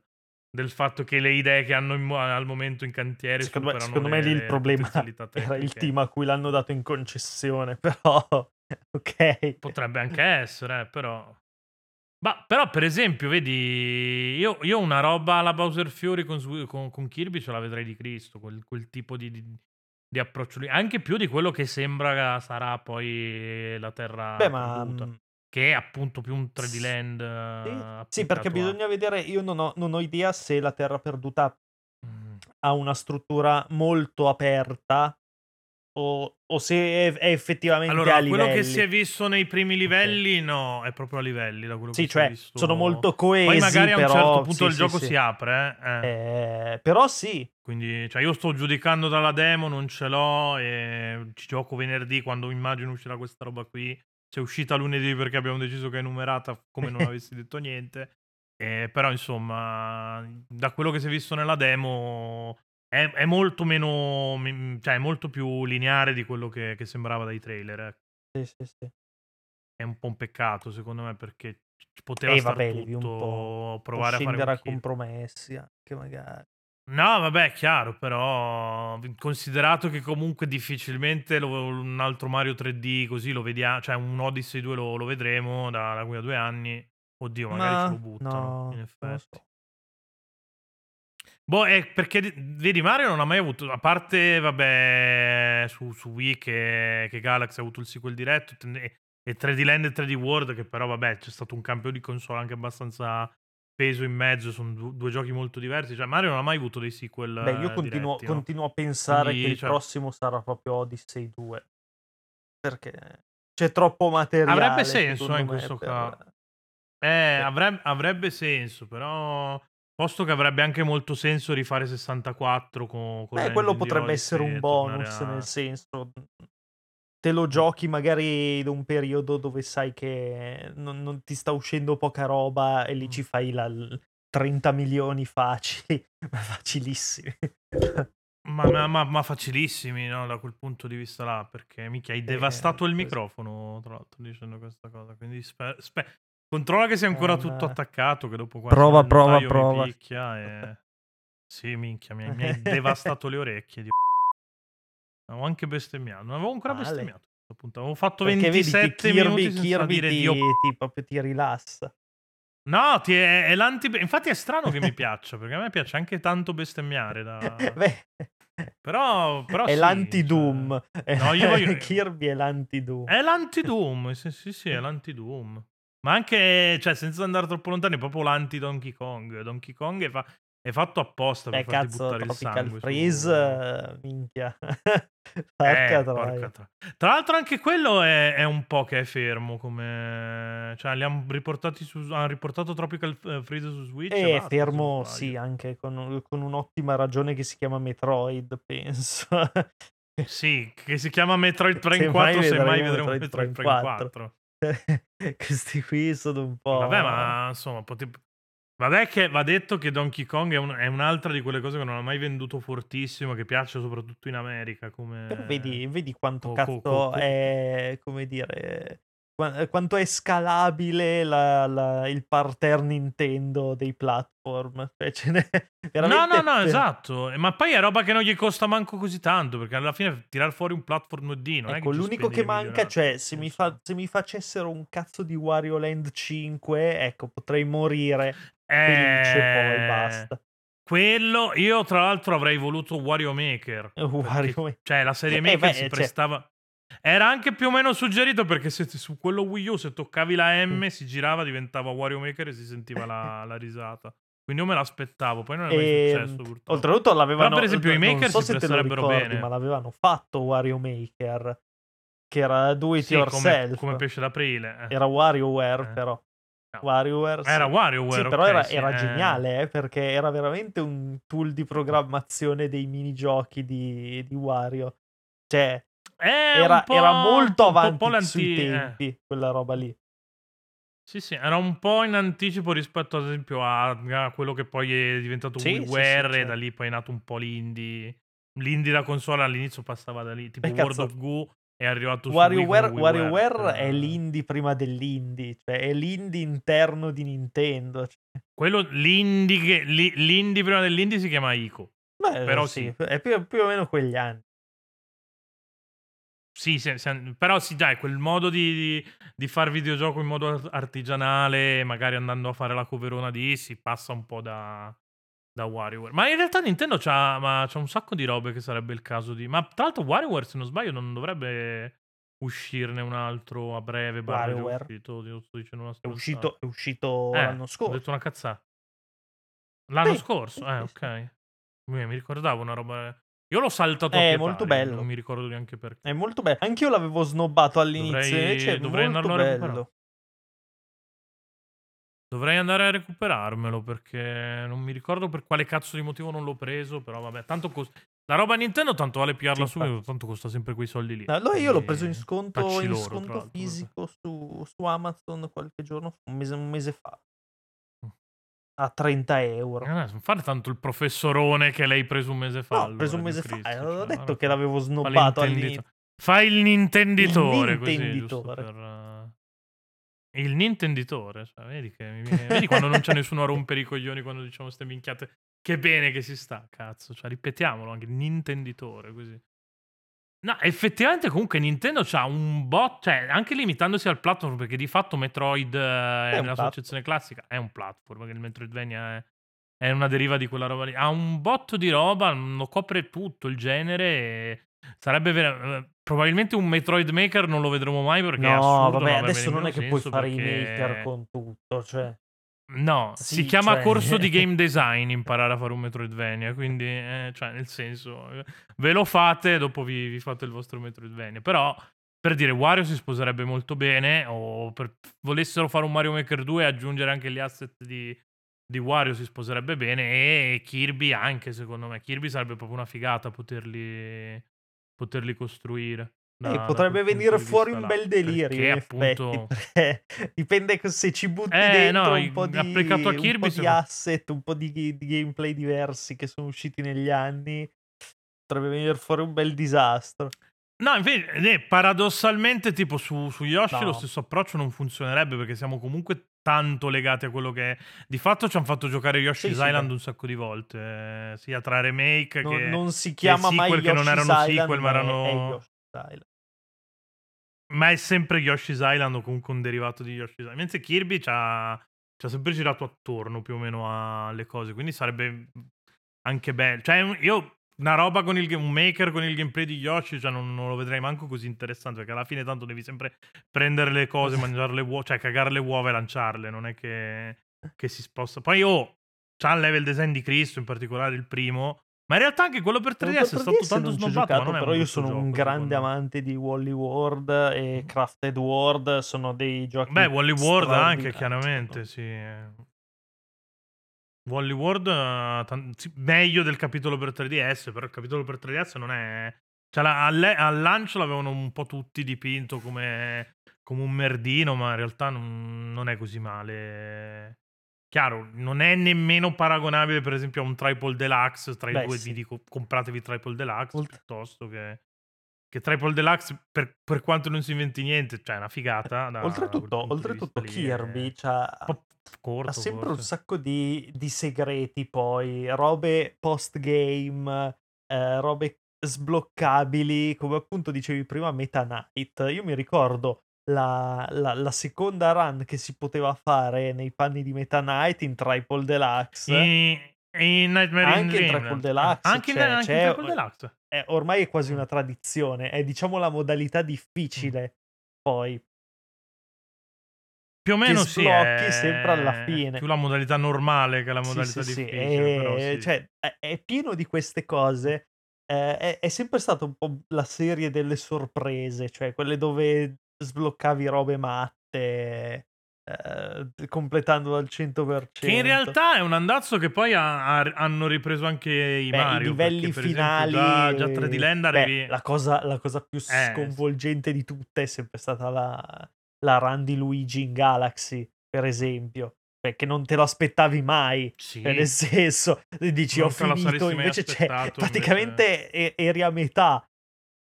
del fatto che le idee che hanno in al momento in cantiere Secondo me, secondo me lì il le problema [LAUGHS] era il team a cui l'hanno dato in concessione, [LAUGHS] però ok. Potrebbe anche essere, eh, però. Ma però, per esempio, vedi, io, io una roba alla Bowser Fury con, con- con Kirby ce la vedrei di Cristo, quel, quel tipo di, di- di approccio lì, anche più di quello che sembra sarà poi la Terra Beh, ma che è appunto più un 3D sì, land. sì, eh, sì, perché bisogna vedere, io non ho, non ho idea se la Terra perduta Mm. ha una struttura molto aperta O, o se è, è effettivamente allora, a livelli. quello che si è visto nei primi livelli, okay. no, è proprio a livelli. Da quello sì, che cioè, si è visto. sono molto coesi. Poi magari però, a un certo punto sì, il sì, gioco sì. si apre. Eh. Eh, però sì. Quindi, cioè, io sto giudicando dalla demo, non ce l'ho. E ci gioco venerdì quando immagino uscirà questa roba qui. Se è uscita lunedì perché abbiamo deciso che è numerata, come non [LAUGHS] avessi detto niente. Eh, però, insomma, da quello che si è visto nella demo, è, è molto meno. cioè, è molto più lineare di quello che, che sembrava dai trailer. Ecco. Sì, sì, sì. È un po' un peccato, secondo me, perché poteva Eh, vabbè, devi un tutto, po', provare a fare a compromessi anche magari. No, vabbè, chiaro, però considerato che comunque difficilmente lo- un altro Mario 3D così lo vediamo, cioè un Odyssey 2 lo, lo vedremo da, da qui a due anni. Oddio, magari ce Ma lo buttano, no, in non lo effetti. so. Boh, è perché di- vedi, Mario non ha mai avuto, a parte, vabbè, su, su Wii che, che Galaxy ha avuto il sequel diretto e, e 3D Land e 3D World, che però, vabbè, c'è stato un cambio di console anche abbastanza peso in mezzo, sono du- due giochi molto diversi. Cioè, Mario non ha mai avuto dei sequel Beh, io eh, continuo, diretti, no? continuo a pensare Quindi, che il cioè- prossimo sarà proprio Odyssey 2. Perché c'è troppo materiale. Avrebbe senso, eh, in questo per- caso. Eh, avreb- avrebbe senso, però. Posto che avrebbe anche molto senso rifare 64 con, con Beh, quello potrebbe essere un bonus, a- nel senso, te lo giochi magari in un periodo dove sai che non, non ti sta uscendo poca roba e lì Mm. ci fai la, l- 30 milioni facili, [LAUGHS] ma facilissimi. Ma, ma- ma- ma facilissimi, no? Da quel punto di vista là, perché mica hai devastato il microfono, tra l'altro, dicendo questa cosa. Quindi spe- spe- controlla che sia ancora Eh, tutto attaccato, che dopo Prova, prova, prova. mi picchia e... [LAUGHS] Sì, minchia, mi, hai- mi hai [LAUGHS] devastato le orecchie. Di... Avevo anche bestemmiato, non avevo ancora Male. bestemmiato. a questo punto. Avevo fatto Perché vedi che 27 Kirby, minuti Kirby dire ti, Dio ti- proprio ti rilassa. No, ti è, è l'anti... Infatti è strano che mi piaccia, perché a me piace anche tanto bestemmiare. Da... [LAUGHS] Beh, Però, però è sì, l'anti-Doom. No, io voglio- [LAUGHS] Kirby è l'anti-Doom. Cioè... È l'anti-Doom, sì, sì, sì, è l'anti-Doom. Ma anche, cioè, senza andare troppo lontani, è proprio l'anti-Donkey Kong. Donkey Kong fa- è fatto apposta per farti cazzo, buttare il Tropical sangue. Freeze, su... eh, minchia. [LAUGHS] Eh, Porca porca troia. tra... Tra l'altro anche quello è, è un po' che è fermo come... Cioè, li hanno riportati su... hanno riportato Tropical eh, Freeze su Switch e E basta, se fermo, sì, anche con, con un'ottima ragione che si chiama Metroid, [LAUGHS] penso. Sì, che si chiama Metroid Prime Semmai 4, semmai vedremo vedremo Metroid Metroid Prime Prime 4. 4. Questi qui sono un po'... Vabbè, ma insomma, pote- Vabbè che va detto che Donkey Kong è, un- è un'altra di quelle cose che non ha mai venduto fortissimo, che piace soprattutto in America, come... Però vedi, vedi quanto co- cazzo co- co- co- è, come dire, qua- quanto è scalabile la- la- il parterre Nintendo dei platform. Cioè, ce n'è [LAUGHS] No, veramente... no, no, esatto. Eh, Ma poi è roba che non gli costa manco così tanto, perché alla fine tirar fuori un platform 2D non è Ecco, che ci l'unico spendi che manca, milionate, cioè, se mi, fa- se mi facessero un cazzo di Wario Land 5, ecco, potrei morire felice poi, Eh, basta. Quello, io tra l'altro avrei voluto Wario Maker. Wario perché- Ma- cioè, la serie Eh, Maker beh, si cioè- prestava... Era anche più o meno suggerito perché se su quello Wii U se toccavi la M si girava, diventava Wario Maker e si sentiva la, la risata. Quindi io me l'aspettavo, poi non è mai E, successo purtroppo. oltretutto l'avevano Però, per esempio, i maker so si presterebbero ricordi, bene. ma l'avevano fatto Wario Maker che era do it Sì, come, yourself come pesce d'aprile. eh. era WarioWare Eh. però WarioWare sì. Era WarioWare, Sì, però ok, era, sì, era eh. geniale eh, perché era veramente un tool di programmazione dei minigiochi di, di Wario cioè era, era molto avanti un po' sui eh. tempi quella roba lì Sì, sì, era un po' in anticipo rispetto ad esempio a, a quello che poi è diventato Sì, sì, sì, WiiWare e certo. da lì poi è nato un po' l'indie. L'indie da console all'inizio passava da lì, tipo Beh, World cazzo, of Goo è arrivato WarioWare. WarioWare è l'indie prima dell'indie, cioè è l'indie interno di Nintendo. cioè. Quello, l'indie, che- li- l'indie prima dell'indie si chiama Ico. Beh, Però sì, sì. è più, più o meno quegli anni. Sì, sì, sì, però sì, dai, quel modo di, di- di far videogioco in modo ar- artigianale, magari andando a fare la coverona di, si passa un po' da, da WarioWare. Ma in realtà Nintendo c'ha, ma c'ha un sacco di robe che sarebbe il caso di... Ma tra l'altro WarioWare, se non sbaglio, non dovrebbe uscirne un altro a breve. WarioWare. uscito, dicendo una È uscito, è uscito Eh, l'anno Ho scorso. detto una cazzata. L'anno Sì, scorso? Eh, ok. Mi ricordavo una roba... Io l'ho saltato a È pie molto pari, bello. non mi ricordo neanche perché. È molto bello. Anch'io l'avevo snobbato all'inizio, Dovrei- invece è dovrei molto a bello. Dovrei andare a recuperarmelo perché non mi ricordo per quale cazzo di motivo non l'ho preso, però vabbè, tanto costa... La roba Nintendo tanto vale piarla Sì, subito, tanto costa sempre quei soldi lì. Allora io l'ho preso in sconto, in loro, sconto fisico su, su Amazon qualche giorno, fa, un mese, un mese fa. Mm. A 30 euro. Eh, non fare tanto il professorone che l'hai preso un mese fa. No, allora, preso un mese fa. Cristo, eh, cioè, ho detto allora che fa- l'avevo fa snobbato all'inizio. Fai il nintenditore Il così, giusto nintenditore. per... Il nintenditore, cioè, vedi, che vedi quando non c'è nessuno a rompere i coglioni quando diciamo ste minchiate. Che bene che si sta, cazzo. Cioè, ripetiamolo anche, nintenditore, così. No, effettivamente comunque Nintendo c'ha un bot, cioè anche limitandosi al platform, perché di fatto Metroid eh, un nella sua platform. accezione classica è un platform, perché il Metroidvania è, è una deriva di quella roba lì. Ha un botto di roba, lo copre tutto il genere sarebbe vera- eh, probabilmente un Metroid Maker non lo vedremo mai perché No, vabbè, adesso non è che puoi fare i perché- maker con tutto, cioè. No, si Sì, chiama cioè- corso di game [LAUGHS] design imparare a fare un Metroidvania, quindi, eh, cioè, nel senso, eh, ve lo fate e dopo vi, vi fate il vostro Metroidvania. Però, per dire, Wario si sposerebbe molto bene, o per volessero fare un Mario Maker 2 e aggiungere anche gli asset di, di Wario si sposerebbe bene, e Kirby anche, secondo me. Kirby sarebbe proprio una figata poterli, poterli costruire. da- Eh, potrebbe venire fuori un là, bel delirio, perché appunto... effetti, [LAUGHS] dipende se ci butti Eh, dentro no, un po' di, applicato a un Kirby po' di asset, un po' di, di gameplay diversi che sono usciti negli anni, potrebbe venire fuori un bel disastro. No, invece, eh, paradossalmente, tipo su, su Yoshi No. lo stesso approccio non funzionerebbe perché siamo comunque tanto legati a quello che è. Di fatto ci hanno fatto giocare Yoshi's Sì, sì, Island beh. un sacco di volte, eh, sia tra remake Non, che... non si chiama mai sequel che non Yoshi's erano Island, sequel, ma è- erano- Yoshi's. Ma è sempre Yoshi's Island o comunque un derivato di Yoshi's Island. Mentre Kirby ci ha, sempre girato attorno più o meno alle cose, quindi sarebbe anche bello. Cioè, io una roba con il game- un maker con il gameplay di Yoshi, cioè non, non lo vedrei manco così interessante, perché alla fine tanto devi sempre prendere le cose, [LAUGHS] mangiare le uova, cioè cagare le uova e lanciarle, non è che, che si sposta. Poi oh, c'ha il level design di Cristo, in particolare il primo, ma in realtà anche quello per 3DS è Per stato 3DS tanto non ci ho snobbato, giocato, è però un io sono un gioco, grande secondo me. amante di Wally World e Crafted World, sono dei giochi Beh, Wally World anche, chiaramente, sì. Wally World eh, tan- sì, meglio del capitolo per 3DS, però il capitolo per 3DS non è... Cioè, la- al, al lancio l'avevano un po' tutti dipinto come, come un merdino, ma in realtà non, non è così male. Chiaro, non è nemmeno paragonabile, per esempio, a un Triple Deluxe. Tra i Beh, due sì. vi dico, compratevi Triple Deluxe Oltre- piuttosto che... Che Triple Deluxe, per, per quanto non si inventi niente, cioè è una figata. da- da Oltretutto, oltretutto Kirby è c'ha, un po' corto, ha sempre un forse. sacco di, di segreti poi, robe post-game, eh, robe sbloccabili, come appunto dicevi prima Meta Knight. Io mi ricordo la, la- la seconda run che si poteva fare nei panni di Meta Knight in Triple Deluxe. In, in Nightmare in Anche in Dreamland. Triple Deluxe Anche, in, c'è- anche c'è- in Triple Deluxe. è- ormai è quasi una tradizione, è diciamo la modalità difficile poi. Più o meno sì. sblocchi È sempre alla fine. più la modalità normale che la Sì, modalità sì, sì, difficile. e- però sì. cioè, è, è pieno di queste cose. eh, è, è sempre stata un po' la serie delle sorprese, cioè quelle dove sbloccavi robe matte, eh, completando al 100%. Che in realtà è un andazzo che poi ha- ha- hanno ripreso anche i Beh, Mario. i livelli perché, per finali, Esempio, già, già 3D Land beh, arrivi... la, cosa, la cosa più Eh, sconvolgente di tutte è sempre stata la, la run di Luigi in Galaxy, per esempio, perché non te lo aspettavi mai. Sì. Cioè, nel senso, dici Non ho finito, invece c'è, aspettato, praticamente e- eri a metà.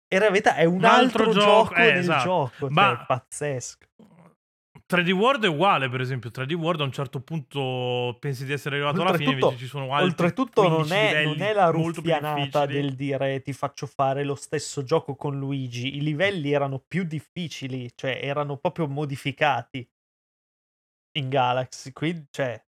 Eri a metà, è un, Un altro altro, gioco, gioco eh, nel esatto. gioco, Ma- cioè, è pazzesco. 3D World è uguale, per esempio. 3D World a un certo punto pensi di essere arrivato alla fine, invece ci sono altri Oltretutto non 15 è, non è la ruffianata del dire ti faccio fare lo stesso gioco con Luigi. I livelli erano più difficili, cioè erano proprio modificati in Galaxy. Quindi, cioè,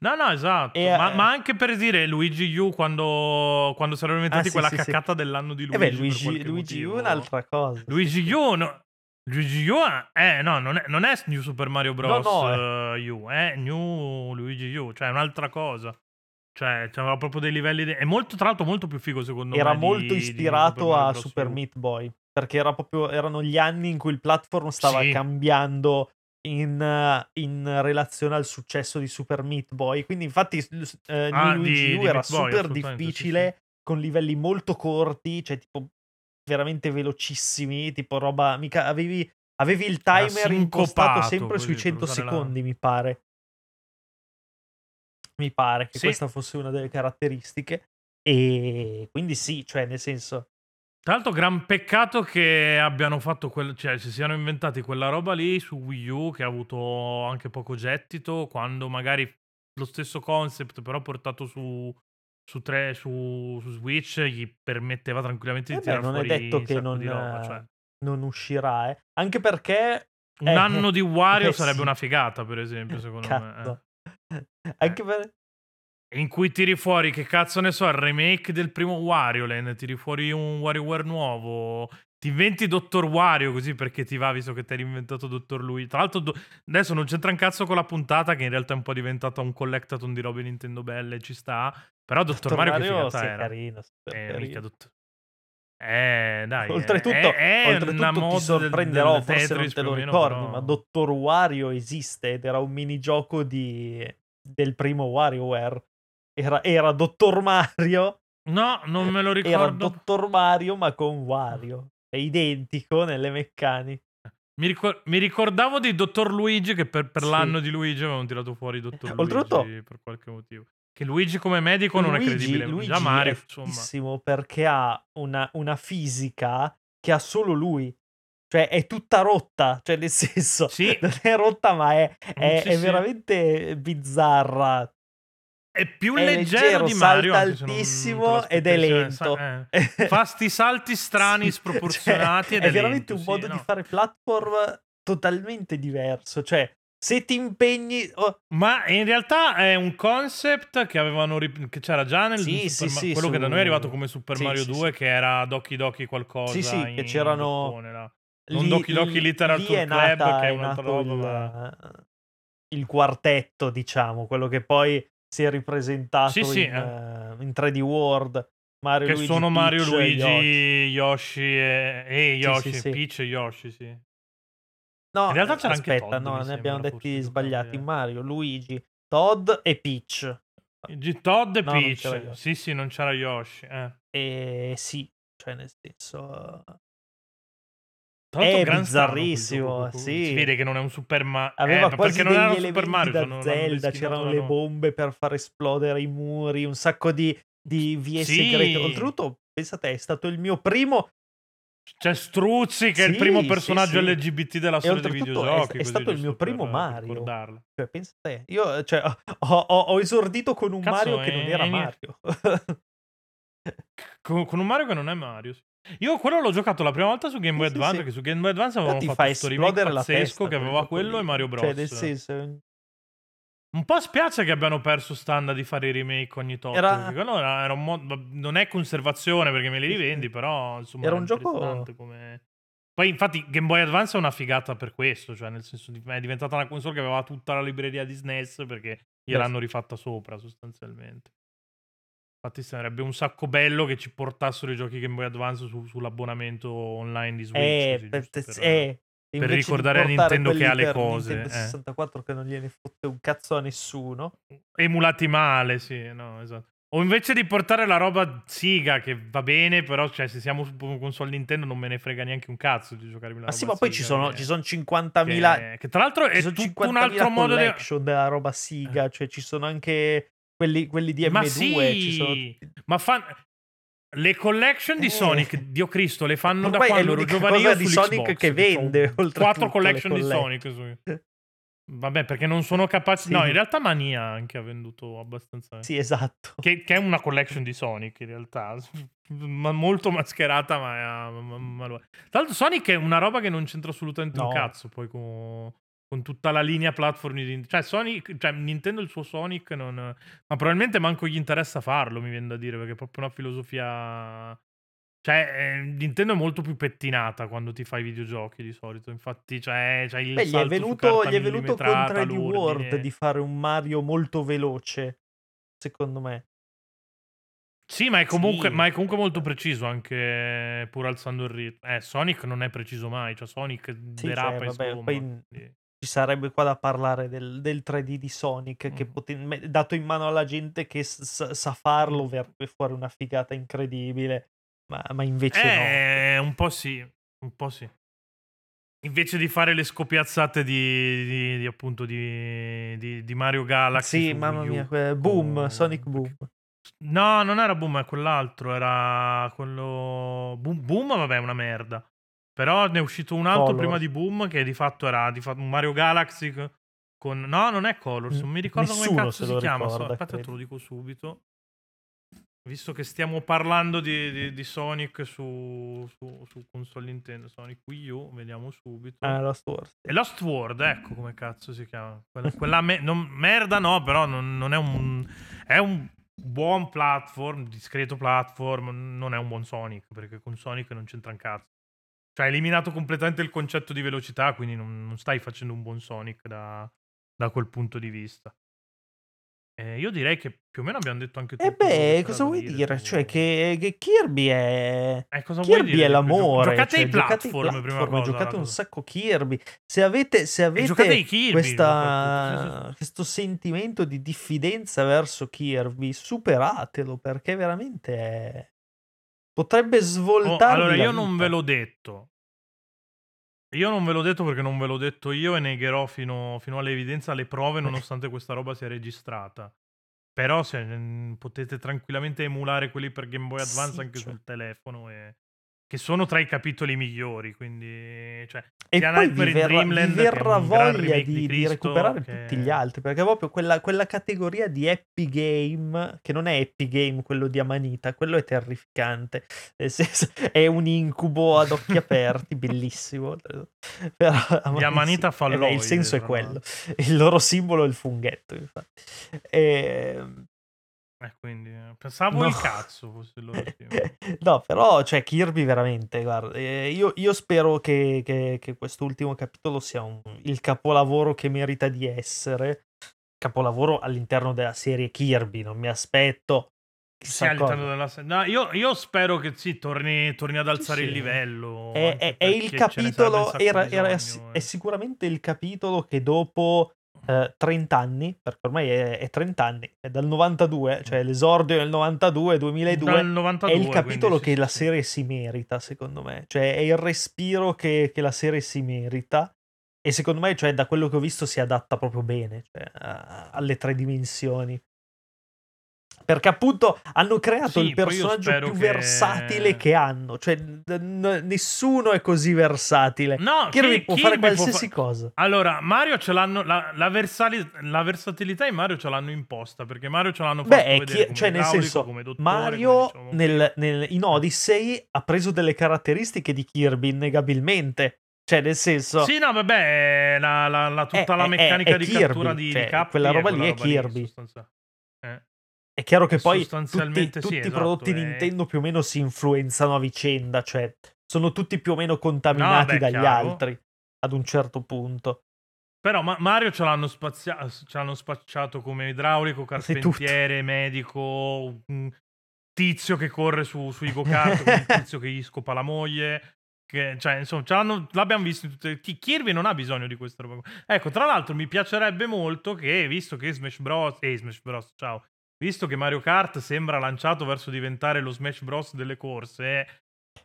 No, no, esatto. E, ma, eh, ma anche per dire Luigi U quando, quando saranno inventati Ah, sì, quella sì, sì. cacata dell'anno di eh Luigi. beh, per Luigi, Luigi U è un'altra cosa. Luigi U, no. Luigi U, eh, no, non è, non è New Super Mario Bros. No, no, eh, U, è New Luigi U, cioè è un'altra cosa. Cioè, c'aveva proprio dei livelli de è molto tra l'altro molto più figo secondo Era me molto di di ispirato Super Mario a. Super U. Meat Boy, perché era proprio erano gli anni in cui il platform stava Sì. cambiando in in relazione al successo di Super Meat Boy. Quindi infatti s ehm, Ah, New Luigi di U di era Meat Boy, super assolutamente, sì, sì. difficile, con livelli molto corti, cioè tipo veramente velocissimi, tipo roba mica avevi avevi il timer impostato sempre sui così, per 100 usare la secondi, mi pare. Mi pare che Sì. questa fosse una delle caratteristiche. E quindi sì, cioè nel senso Tra l'altro gran peccato che abbiano fatto quel cioè si siano inventati quella roba lì su Wii U che ha avuto anche poco gettito, quando magari lo stesso concept però portato su su tre su su Switch gli permetteva tranquillamente di Eh beh, tirar non è fuori detto un che non di roba, cioè non uscirà, eh. Anche perché un eh, anno di [LAUGHS] Wario eh sarebbe sì. una figata per esempio secondo me, eh. Cazzo. [LAUGHS] Anche per In cui tiri fuori, che cazzo ne so, il remake del primo Wario Land, tiri fuori un WarioWare nuovo, ti inventi Dottor Wario così perché ti va visto che ti hai inventato Dottor Luigi. Tra l'altro do- adesso non c'entra un cazzo con la puntata che in realtà è un po' diventata un collectathon di robe Nintendo belle, ci sta. Però Dottor, Dottor Mario, Mario che figata è era. carino, Eh, mica Dottor... Eh, dai, è- Oltretutto, è, è oltretutto ti del- sorprenderò, del forse non Tetris te più lo ricordi, però- ma Dottor Wario esiste ed era un minigioco di... del primo WarioWare. Era, era Dottor Mario, No, non me lo era ricordo. Dottor Mario ma con Wario. È identico nelle meccaniche. Mi, ricor- mi ricordavo di Dottor Luigi che per, per Sì. l'anno di Luigi avevano tirato fuori Dottor [LAUGHS] Oltretutto- Luigi per qualche motivo. Che Luigi come medico non è Luigi, credibile. Luigi Già Mario, è insomma. perché ha una, una fisica che ha solo lui. Cioè è tutta rotta, cioè nel senso, Sì. non è rotta ma è, è- Sì, è veramente bizzarra. È più È leggero, leggero, di Mario. salta altissimo ed è l'aspetteresti, lento. eh. [LAUGHS] Fa sti salti strani, Sì, [LAUGHS] sproporzionati cioè, ed è, è veramente lento, un sì, modo no. di fare platform totalmente diverso. Cioè, se ti impegni... oh, Ma in realtà è un concept che avevano rip- che c'era già nel Sì, sì, Ma- sì, quello che da su- noi è arrivato come Super sì, Mario sì, 2 sì. che era Doki Doki qualcosa Sì, sì, in che c'erano- Giappone, là. Non lì- Doki Doki Tour è Club, nata- che è un'altra roba, il quartetto, diciamo, quello che poi si è ripresentato Sì, sì, in, eh, in 3D World. Mario, Che Luigi, sono Mario, Peach e Luigi, Yoshi. Yoshi e, e Yoshi, sì. Peach e Yoshi, sì. No, In realtà c'era anche aspetta, Todd, no, ne abbiamo detti sbagliati. Mario, Luigi, Todd e Peach. Todd e No, Peach. Sì, sì, non c'era Yoshi. Eh. E sì, cioè nel senso... Tra È bizzarrissimo, gioco, sì. Si vede che non è un Super Mario. Aveva eh, quasi perché non era un Super Mario, da sono- Zelda, c'erano le bombe per far esplodere i muri, un sacco di, di vie Sì. segrete. Oltretutto, pensa te, è stato il mio primo C'è Struzzi che è il Sì, primo sì, personaggio sì. LGBT della storia dei è- videogiochi. è così, stato il mio primo Mario. Cioè, pensa te, io cioè, ho, ho- ho esordito con un Cazzo, Mario che non è- era è- Mario. [LAUGHS] Con, con un Mario che non è Mario. sì. Io quello l'ho giocato la prima volta su Game Boy Sì, Advance, sì. perché su Game Boy Advance Però avevano ti fatto fa questo remake pazzesco che aveva quello lì. e Mario Bros. Cioè, nel senso, Un po' spiace che abbiano perso stand di fare i remake ogni tot. Era- era, era un mo- non è conservazione perché me li rivendi, però insomma Era un gioco- come... Poi infatti Game Boy Advance è una figata per questo, cioè nel senso è diventata una console che aveva tutta la libreria di SNES perché gliel'hanno rifatta sopra sostanzialmente. Infatti sarebbe un sacco bello che ci portassero i giochi Game Boy Advance su- sull'abbonamento online di Switch. eh, così, per, per- eh, invece di ricordare a Nintendo che ha le per cose, Nintendo eh. 64 che non gliene fotte un cazzo a nessuno. emulati male, sì, no, esatto. O invece di portare la roba siga che va bene, però cioè, se siamo su console Nintendo non me ne frega neanche un cazzo di giocarmi la Ma sì, ma poi ci sono, che- ci sono 50.000 che, che tra l'altro è tutto un 50.000 altro modo di della roba Siga, cioè ci sono anche quelli, quelli di Ma M2, sì, ci sono ma fan... le collection di Eh. Sonic, Dio Cristo, le fanno Ormai da quando ero io di Sonic che vende, oltretutto, Quattro le collection di. Sonic su... Vabbè, perché non sono capaci... Sì. No, in realtà Mania anche ha venduto abbastanza... Sì, esatto. Che, che è una collection di Sonic in realtà, [LAUGHS] ma molto mascherata, ma, ma, ma è. Tra l'altro Sonic è una roba che non c'entra assolutamente No. un cazzo poi con, con tutta la linea platform di cioè Sonic, cioè Nintendo il suo Sonic non ma probabilmente manco gli interessa farlo, mi viene da dire, perché è proprio una filosofia cioè eh, Nintendo è molto più pettinata quando ti fai i videogiochi di solito, infatti cioè, c'è il Beh, gli è venuto, gli è venuto con millimetrata, 3D World di fare un Mario molto veloce, secondo me. Sì, ma è, comunque, Sì. ma è comunque molto preciso anche pur alzando il ritmo. Eh, Sonic non è preciso mai, cioè Sonic Sì, derapa cioè, e vabbè, sgomma. poi ci sarebbe qua da parlare del, del 3D di Sonic che Mm. poten- dato in mano alla gente che s- sa, farlo verrebbe fuori una figata incredibile, ma, ma invece Eh, un po' sì, un po' sì. Invece di fare le scopiazzate di, di- di, appunto di, di- di Mario no. Galaxy Sì, mamma mia, que- boom, o- Sonic Boom. No, non era Boom, è quell'altro, era quello... Boom, Boom vabbè, è una merda. Però ne è uscito un altro Colors. prima di Boom che di fatto era di fatto un Mario Galaxy con... No, non è Colors, non mi ricordo come Nessuno cazzo se si chiama. so- ricorda, aspetta, te lo dico subito. Visto che stiamo parlando di, di- di Sonic su, su, su console Nintendo, Sonic Wii U, vediamo subito. Ah, Lost Wars. E Lost World, ecco come cazzo si chiama. Quella, quella me- non- merda no, però non, non è un... È un buon platform, discreto platform, non è un buon Sonic, perché con Sonic non c'entra un cazzo. Cioè, hai eliminato completamente il concetto di velocità, quindi non, non stai facendo un buon Sonic da, da quel punto di vista. Eh, io direi che più o meno abbiamo detto anche tutto. E quello che beh, cosa vuoi dire dire? Cioè, che, che Kirby è. Eh, cosa vuoi Kirby dire è l'amore. Giocate cioè, ai ai platform, prima platform, cosa. giocate un sacco Kirby. Se avete, se E avete Kirby, questa, questo sentimento di diffidenza verso Kirby, superatelo perché veramente è- potrebbe Oh, svoltarvi allora, la io non ve l'ho detto. Io non ve l'ho detto perché non ve l'ho detto io e negherò fino, fino all'evidenza le prove nonostante questa roba sia registrata. Però se, mm, potete tranquillamente emulare quelli per Game Boy Advance Sì, anche cioè. sul telefono e- che sono tra i capitoli migliori, quindi cioè, E poi vi verrà, vi verrà voglia di, di di recuperare che- tutti gli altri, perché proprio quella, quella categoria di happy game, che non è happy game quello di Amanita, quello è terrificante, Nel senso, [LAUGHS] è un incubo ad occhi [LAUGHS] aperti, bellissimo. Però Di Amanita eh beh, falloide, il senso è quello, il loro simbolo è il funghetto, infatti. Ehm, eh, quindi, eh, pensavo No. il cazzo fosse simbolo. [LAUGHS] no, però, cioè, Kirby veramente, guarda, eh, io, io spero che, che- che quest'ultimo capitolo sia un- il capolavoro che merita di essere. Capolavoro all'interno della serie Kirby, non mi aspetto. Chissà all'interno della se- no, io, io spero che sì, torni, torni ad alzare Sì, il livello. È, è- è il capitolo, era, era- bisogno, è eh. sicuramente il capitolo che dopo eh, 30 anni, perché ormai è, è 30 anni, è dal 92, cioè l'esordio del 92, 2002, Dal 92, è il capitolo quindi che sì, la sì. serie si merita, secondo me. Cioè, è il respiro che, che la serie si merita. E secondo me, cioè, da quello che ho visto, si adatta proprio bene cioè, a- alle tre dimensioni. Perché appunto hanno creato Sì, il personaggio più che- versatile che hanno. Cioè, n- nessuno è così versatile. No, Kirby Ki- può Kirby fare può qualsiasi fa- cosa. Allora, Mario ce l'hanno. La, la versali- la versatilità in Mario ce l'hanno imposta. Perché Mario ce l'hanno fatto Beh, è vedere chi- cioè, nel senso, dottore, Mario come dicevamo nel- nel- in Odyssey ha preso delle caratteristiche di Kirby innegabilmente. Cioè, nel senso, Sì, no, vabbè, la, la- la- tutta È- la è- meccanica è di Kirby, cattura di, cioè, di capri quella roba lì è roba lì, Kirby. eh. È chiaro che poi tutti, sostanzialmente sì, tutti i esatto, prodotti è- Nintendo più o meno si influenzano a vicenda, cioè sono tutti più o meno contaminati beh, dagli chiaro. altri ad un certo punto. Però ma- Mario ce l'hanno, spazia- ce l'hanno spacciato come idraulico, carpentiere, medico, tizio che corre su, sui go-kart, [LAUGHS] tizio che gli scopa la moglie. Che, cioè, insomma, l'abbiamo visto in tutte. Ki- Kirby non ha bisogno di questa roba. Ecco, tra l'altro, mi piacerebbe molto che, visto che Smash Bros. Eh, Smash Bros. Ciao. Visto che Mario Kart sembra lanciato verso diventare lo Smash Bros. delle corse,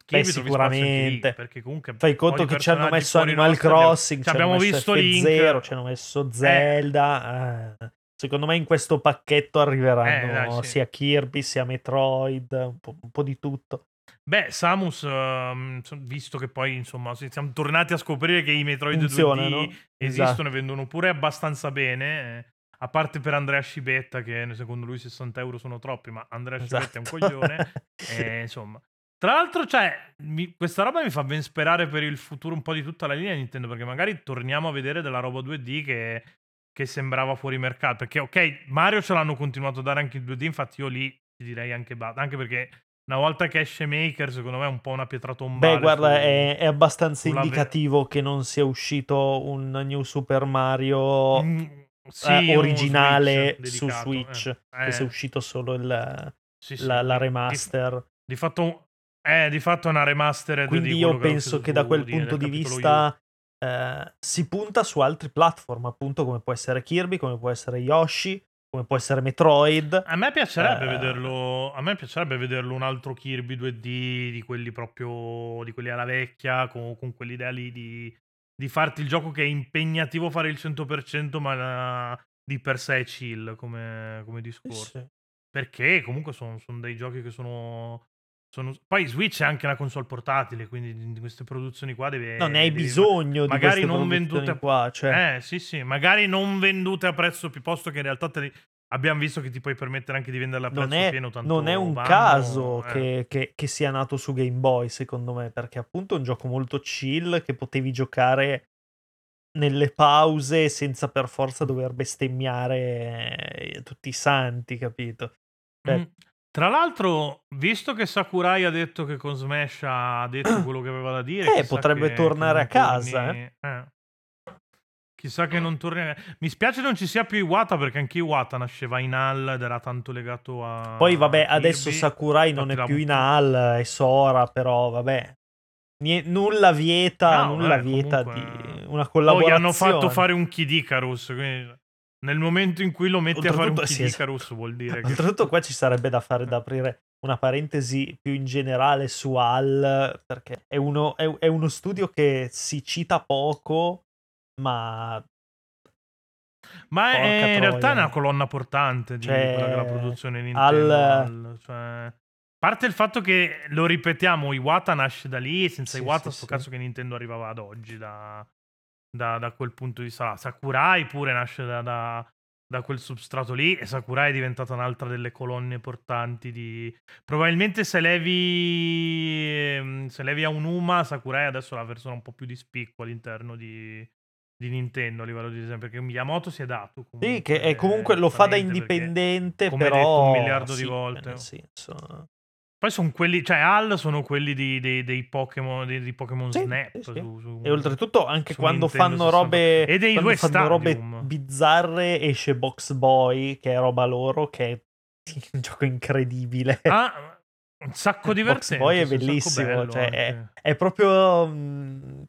trovi spazio anche lì, sicuramente. perché comunque Fai conto che ci hanno messo Animal Crossing, ci ci hanno abbiamo visto F0, Link. ci hanno messo Zelda. eh. Secondo me in questo pacchetto arriveranno Eh, dai, sì. sia Kirby sia Metroid, un po', un po' di tutto. Beh, Samus, so- visto che poi insomma si- siamo tornati a scoprire che i Metroid Funzionano, 2D esistono esatto. e vendono pure abbastanza bene. Eh, a parte per Andrea Scibetta, che secondo lui 60 euro sono troppi, ma Andrea Scibetta è un Esatto. coglione. [LAUGHS] e, insomma. Tra l'altro, cioè, mi- questa roba mi fa ben sperare per il futuro un po' di tutta la linea Nintendo, perché magari torniamo a vedere della roba 2D che, che sembrava fuori mercato. Perché, ok, Mario ce l'hanno continuato a dare anche in 2D, infatti io lì ti direi anche basta, anche perché una volta che esce Maker, secondo me è un po' una pietra tombale. Beh, guarda, su- è, è abbastanza indicativo che non sia uscito un New Super Mario Mm, sì, eh, originale Switch su dedicato, Switch, eh. che sia Eh, uscito solo il, Sì, sì. la, la Di, remaster. di fatto, eh, di fatto è una remastered Quindi di io che penso che da quel di- punto di vista eh, si punta su altri platform, appunto come può essere Kirby, come può essere Yoshi, come può essere Metroid. A me piacerebbe Eh. vederlo. A me piacerebbe vederlo un altro Kirby 2D di quelli proprio di quelli alla vecchia, con, con quell'idea lì di, di farti il gioco che è impegnativo fare il 100%, ma eh, di per sé è chill come, come Sì, discorso. sì. Perché comunque sono, sono dei giochi che sono, sono- Poi Switch è anche una console portatile, quindi di di queste produzioni qua deve. No, ne hai devi- bisogno di magari queste non produzioni vendute- qua, cioè. Eh, sì, sì, magari non vendute a prezzo più posto che in realtà te abbiamo visto che ti puoi permettere anche di venderle a prezzo non è, pieno. Tanto non è un vanno, caso eh. che, che- che sia nato su Game Boy, secondo me, perché appunto è un gioco molto chill che potevi giocare nelle pause senza per forza dover bestemmiare eh, tutti i santi, capito? Cioè, Mm. Tra l'altro, visto che Sakurai ha detto che con Smash ha detto [CLEARS THROAT] quello che aveva da dire, Eh, potrebbe che- tornare che a casa, torni- eh. Chissà che non torni. Mi spiace non ci sia più Iwata perché anche Iwata nasceva in HAL ed era tanto legato a. Poi vabbè, adesso Kirby. Sakurai non è infatti più l'ha in. HAL, è Sora, però vabbè. Nie- nulla vieta, No, nulla vabbè, vieta comunque- di una Poi collaborazione. hanno fatto fare un Kid Icarus. Quindi nel momento in cui lo metti a fare un Kid sì. Icarus, vuol dire che. Oltretutto qua ci sarebbe da fare Eh. da aprire una parentesi più in generale su HAL, perché è uno, è- è uno studio che si cita poco, ma Ma è, in realtà è una colonna portante di Cioè, quella che è la produzione Nintendo. al- al- cioè, a parte il fatto che lo ripetiamo, Iwata nasce da lì, senza Sì, Iwata sì, sto sì. cazzo che Nintendo arrivava ad oggi da, da- da quel punto di vista. Sakurai pure nasce da, da- da quel substrato lì e Sakurai è diventata un'altra delle colonne portanti di... Probabilmente se levi, ehm, se levi a Unuma, Sakurai adesso è la persona un po' più di spicco all'interno di, di Nintendo a livello di design, perché Miyamoto si è dato comunque. sì, che è comunque lo fa da giustamente, perché indipendente, come però detto un miliardo di sì, volte. nel senso... Poi sono quelli, cioè HAL sono quelli di- dei, dei Pokémon, dei, di Pokémon Sì, Snap. sì, su- su- E oltretutto anche quando Nintendo fanno 64. robe E dei quando fanno robe Stadium. bizzarre esce Box Boy, che è roba loro, che è un gioco incredibile. Ah, un sacco divertente. Boy è bellissimo, bello cioè, anche. È proprio. mm,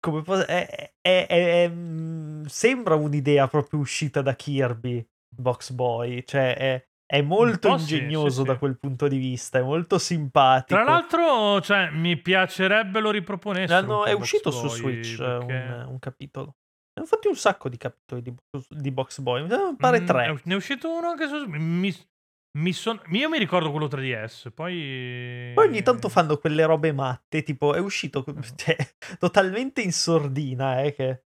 come posso- è- è- è- mm, sembra un'idea proprio uscita da Kirby, Box Boy. Cioè, è, è molto po' sì, ingegnoso sì, da sì. quel punto di vista, è molto simpatico. Tra l'altro, cioè, mi piacerebbe lo riproponessero. Po' è uscito su Boy, Switch eh, perché- un, un capitolo. Ne hanno fatti un sacco di capitoli di, di Box Boy. Mi pare Mm, tre. Ne è uscito uno anche su. Mi, mi son- io mi ricordo quello 3DS. Poi. Poi ogni tanto fanno quelle robe matte, tipo è uscito [LAUGHS] cioè, totalmente in sordina, eh, che...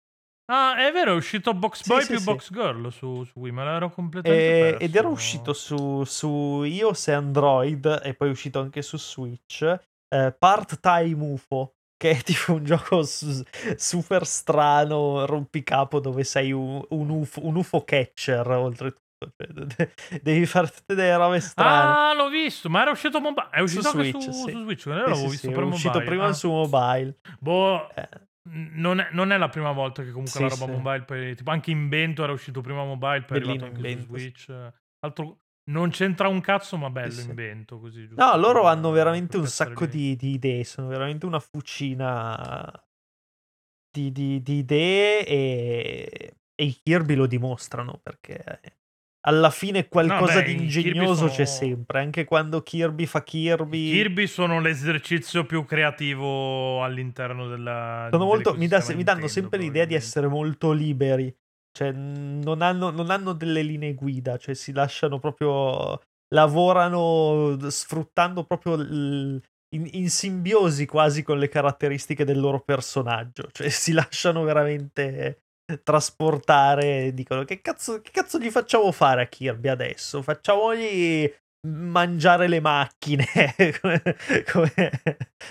Ah, è vero, è uscito Box Sì, Boy sì, più sì. Box Girl su, su Wii, me l'ero completamente E- perso. ed era uscito su, su iOS e Android e poi è uscito anche su Switch. eh, Part-Time UFO, che è [LAUGHS] tipo un gioco su- super strano, rompicapo, dove sei un, un UFO, un UFO catcher, oltretutto. Cioè, de- devi tutte delle robe strane. Ah, l'ho visto, ma era uscito mobile. È uscito Su anche Switch, su, sì. su Switch. Sì, l'avevo sì, visto sì, per è uscito mobile. prima Ah, su mobile. Boh, Eh, non è, non è la prima volta che comunque la roba mobile. Poi, tipo, anche Invento era uscito prima mobile, poi è Bellino arrivato anche Invento. Switch. Altro, non c'entra un cazzo, ma bello. Invento. Così, No, loro per- hanno veramente per un sacco di, di idee, sono veramente una fucina di, di- di idee e, e i Kirby lo dimostrano perché alla fine qualcosa beh, di ingegnoso c'è sono- sempre, anche quando Kirby fa Kirby. Kirby sono l'esercizio più creativo all'interno della. sono molto, mi, dell'ecosistema mi danno sempre l'idea di essere molto liberi, cioè non hanno, non hanno delle linee guida, cioè si lasciano proprio, lavorano sfruttando proprio il- in, in simbiosi quasi con le caratteristiche del loro personaggio, cioè si lasciano veramente [LAUGHS] trasportare, dicono che cazzo, che cazzo gli facciamo fare a Kirby adesso? Facciamogli mangiare le macchine. [LAUGHS] Come, come-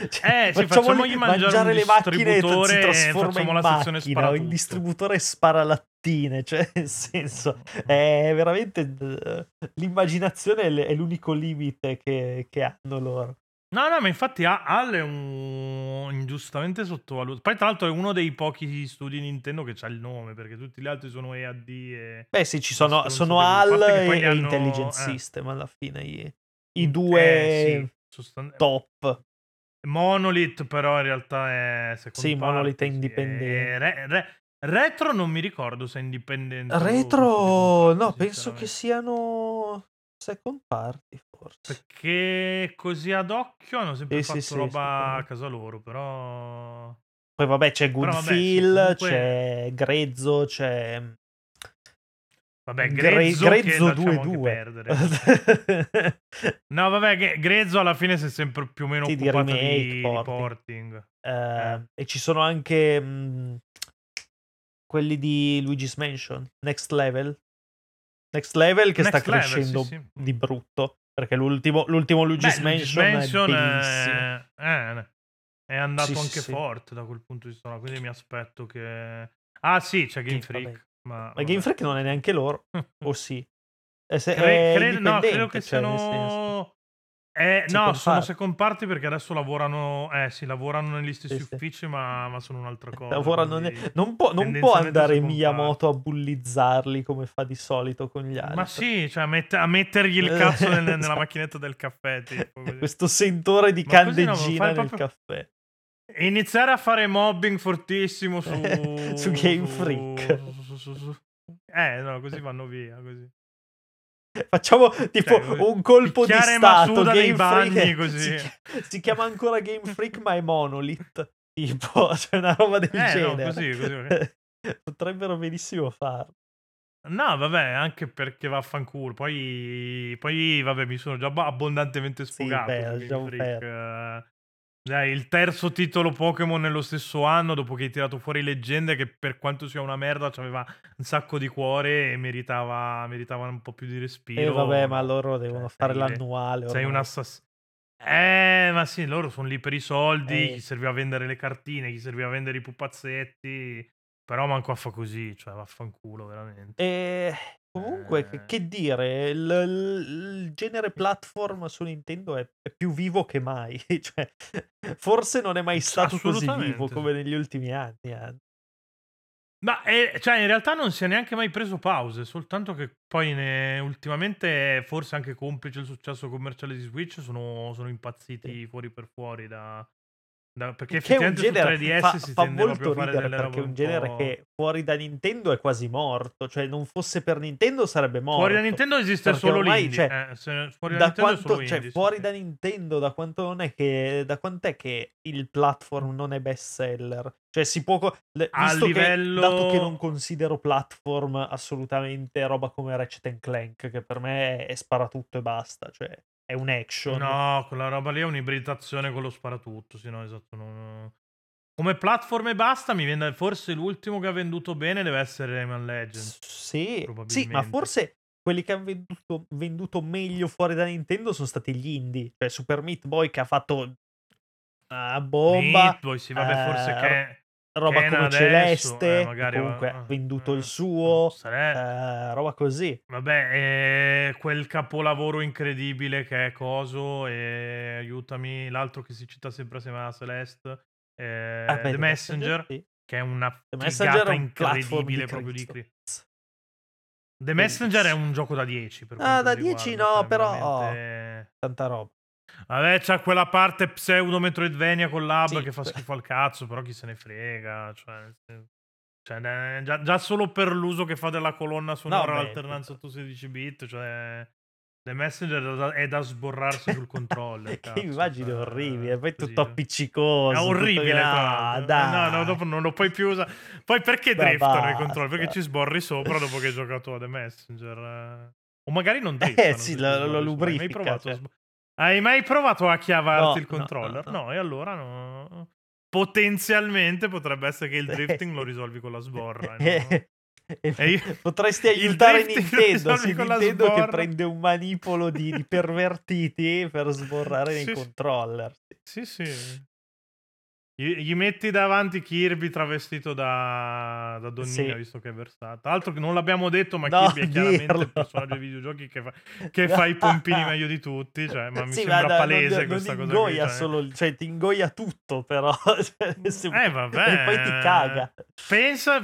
cioè, Eh, sì, facciamogli mangiare un le macchine e si trasforma in la macchina o in distributore sparalattine cioè [LAUGHS] nel senso è veramente eh, l'immaginazione è l'unico limite che, che hanno loro No, no, ma infatti HAL è un ingiustamente sottovalutato. Poi, tra l'altro, è uno dei pochi studi Nintendo che ha il nome, perché tutti gli altri sono EAD e. beh sì ci sono, sono HAL e, e hanno- Intelligent eh. System alla fine i- i due eh, sì, sostan- top. Monolith però in realtà è Sì, Monolith è indipendente. Re- re- retro non mi ricordo se è indipendente. Retro, no, penso che siano second party forse. Perché così ad occhio hanno sempre Sì, fatto sì, sì, roba secondo a casa loro, però... Poi vabbè c'è vabbè, sì, Goodfill, comunque- c'è Grezzo, c'è Vabbè, Gre- Grezzo, che Grezzo lasciamo anche 2-2. perdere. [LAUGHS] No, vabbè, Grezzo alla fine si è sempre più o meno Sì, occupato di, remake, di porting. porting. Eh, E ci sono anche mh, quelli di Luigi's Mansion, Next Level. Next Level che sta Next Level, sì, crescendo sì. di brutto. Perché l'ultimo, l'ultimo Luigi's, Beh, Mansion, Mansion è è, eh, è andato Sì, sì, anche sì. forte da quel punto di vista, no? quindi mi aspetto che... Ah sì, c'è Game Sì, vabbè. Freak. Ma, Ma. Game Freak non è neanche loro, [LAUGHS] o sì? È, se- Cre- è credo, no, credo che cioè, siano... Eh, no, sono party. second party perché adesso lavorano, eh sì, lavorano negli stessi Sì, sì. uffici, ma, ma sono un'altra [LAUGHS] cosa. Ne- non, può, non può andare Miyamoto a bullizzarli come fa di solito con gli altri. Ma sì, cioè a, mette- a mettergli il cazzo nel- nella Esatto. [LAUGHS] macchinetta del caffè. Tipo. [LAUGHS] Questo sentore di Ma no, candeggina fai nel proprio- caffè. E iniziare a fare mobbing fortissimo su, Su Game Freak. su- su- su- Eh, no, così vanno via. Così. [LAUGHS] Facciamo tipo Cioè, un colpo di stato. Masuda Game bagni, Freak così. Si, si chiama ancora Game Freak, ma è Monolith. Tipo, [LAUGHS] c'è una roba del Eh, no, genere. così, così. [LAUGHS] Potrebbero benissimo farlo. No, vabbè, anche perché vaffanculo. Poi, poi vabbè, mi sono già ab- abbondantemente Sì, sfogato. beh, Game lasciamo Freak. Eh. Dai, il terzo titolo Pokémon nello stesso anno, dopo che hai tirato fuori Leggende, che per quanto sia una merda, aveva un sacco di cuore e meritava, meritava un po' più di respiro. E vabbè, ma loro devono Cioè, fare sei- l'annuale. Sei un assassino. Eh, ma sì, loro sono lì per i soldi, Eh. chi serviva a vendere le cartine, chi serviva a vendere i pupazzetti, però manco a fa così, cioè vaffanculo veramente. E comunque, che, che dire, il, il- genere platform su Nintendo è, è più vivo che mai. [LAUGHS] cioè, forse non è mai stato così vivo come negli ultimi anni. anzi. Ma eh, cioè, in realtà non si è neanche mai preso pause, soltanto che poi ne- ultimamente, forse anche complice il successo commerciale di Switch, sono, sono impazziti fuori per fuori da... da- perché Che un genere 3DS fa, si fa molto ridere perché è un genere po'... che fuori da Nintendo è quasi morto. Cioè, non fosse per Nintendo sarebbe morto. Fuori da Nintendo esiste solo ormai, cioè, eh, fuori da, da quanto, cioè, indie, fuori sì. da Nintendo, da quanto non è che, da quant'è che il platform non è best seller? Cioè, si può, le- A visto livello- che, dato che non considero platform assolutamente roba come Ratchet Clank, che per me è, è sparatutto e basta, cioè, è un action. No, quella roba lì è un'ibridazione con lo sparatutto. Sì, no, esatto. non- Come platform e basta, mi viene forse l'ultimo che ha venduto bene deve essere Rayman Legends. Sì, sì, ma forse quelli che hanno venduto, venduto meglio fuori da Nintendo sono stati gli indie, cioè Super Meat Boy che ha fatto una bomba, Meat Boy, sì, vabbè, forse eh, che roba Ken come adesso, Celeste, eh, magari, comunque eh, ha venduto eh, il suo, sare- eh, roba così. Vabbè, eh, quel capolavoro incredibile che è Coso e aiutami, l'altro che si cita sempre assieme a Celeste, eh, Ah, beh, The Messenger, sì. che è una figata è incredibile di proprio di Cristo. cri- The Messenger è un gioco da 10 per Ah, da mi 10 riguarda, no, cioè, però- veramente- Tanta roba. Vabbè, c'ha quella parte pseudo Metroidvania con l'hub Sì. che fa schifo al cazzo, però chi se ne frega, cioè, cioè, eh, già, già solo per l'uso che fa della colonna sonora beh, l'alternanza 8-16 bit, cioè The Messenger è da, è da sborrarsi sul controller. [LAUGHS] che immagine cioè, orribile, poi tutto appiccicoso. È orribile, tutto... qua. Ah, No, dai. no, dopo non lo puoi più usare. Poi perché driftano i controller? Perché ci sborri sopra dopo che hai giocato a The Messenger. eh. O magari non [LAUGHS] driftano. Eh sì, lo, sborri lo sopra. Hai mai lubrifica. provato a cioè. sb- Hai mai provato a chiavarti No, il controller? no, No, no. e allora no. Potenzialmente potrebbe essere che il [LAUGHS] drifting lo risolvi con la sborra. no? [LAUGHS] Io- [LAUGHS] Potresti aiutare Nintendo, se Nintendo che prende un manipolo di, di pervertiti per sborrare nei Sì, sì. controller. Sì, sì. Gli, metti davanti Kirby travestito da, da donnina, Sì. visto che è versata. Altro che non l'abbiamo detto, ma No, Kirby è chiaramente dirlo. il personaggio dei videogiochi che fa, che fa i pompini [LAUGHS] meglio di tutti. Cioè, ma mi Sì, sembra ma no, palese non, questa non cosa. qui, ingoia cioè. solo, cioè ti ingoia tutto però. [LAUGHS] Cioè, Eh, vabbè. E poi ti caga. Pensa,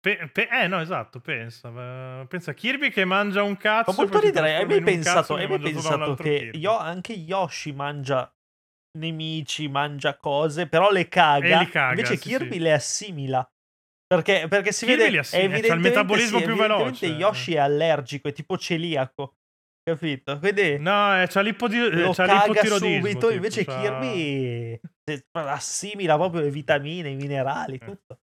Pe- pe- eh no, esatto, pensa. Pensa Kirby che mangia un cazzo. Fa molto ridere. Hai mai pensato, hai mai pensato che Yo, anche Yoshi mangia nemici, mangia cose, però le caga. caga invece sì, Kirby sì. le assimila. Perché, perché si Kirby vede assimila, il metabolismo sì, più veloce. Yoshi è allergico, è tipo celiaco. Capito? Quindi No, eh, c'ha, l'ipodi- lo c'ha caga l'ipotiroidismo, subito, tipo, invece c'ha- Kirby assimila proprio le vitamine, i minerali, Eh. tutto.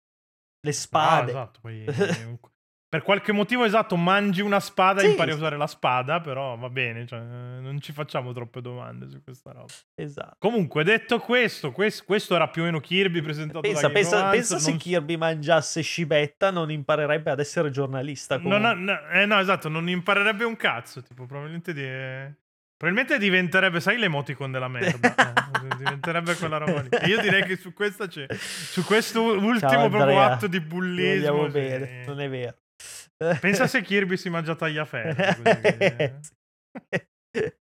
Le Ah, spade. esatto, poi, [LAUGHS] per qualche motivo esatto, mangi una spada e Sì, impari a usare la spada, però va bene, cioè, non ci facciamo troppe domande su questa roba. Esatto. Comunque, detto questo, quest- questo era più o meno Kirby presentato Pensa, da Game pensa, pensa se non- Kirby mangiasse Scibetta non imparerebbe ad essere giornalista. Ha- comunque. no, eh, no, esatto, non imparerebbe un cazzo. Tipo, probabilmente, di- probabilmente diventerebbe, sai, l'emoticon della merda. eh, [LAUGHS] diventerebbe quella roba lì. E io direi che su questa c'è. Su questo ultimo Ciao, proprio atto di bullismo. sì. bene, non è vero. Pensa [LAUGHS] se Kirby si mangia tagliaferri. così che-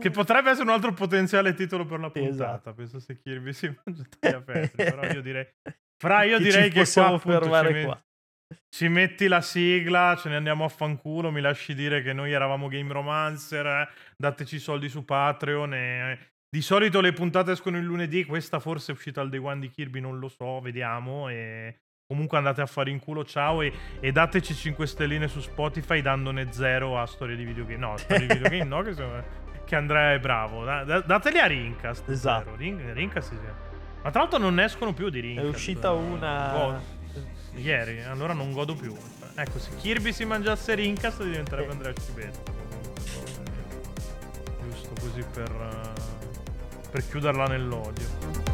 Che potrebbe essere un altro potenziale titolo per la puntata. esatto. Penso se Kirby si mangia tagliaferri. però io direi. [LAUGHS] Fra, io Che direi ci che qua appunto ci met- qua. Ci metti la sigla, ce ne andiamo a fanculo. Mi lasci dire che noi eravamo Game Romancer. eh, dateci soldi su Patreon. e- Di solito le puntate escono il lunedì. Questa forse è uscita al day one di Kirby, non lo so. Vediamo. E comunque andate a fare in culo. Ciao. E, e dateci 5 stelline su Spotify, dandone zero a storie di videogame. No, storie di videogame no, che, sono- che Andrea è bravo. Da- da- dateli a Rincast. Esatto. Rin- Rincast sì, sì. Ma tra l'altro non ne escono più di È Rincast. uscita una... Oh, Ieri, allora non godo più. Ecco, se Kirby si mangiasse Rincast diventerebbe Eh. Andrea Cibetta. Giusto così per, eh, per chiuderla nell'odio.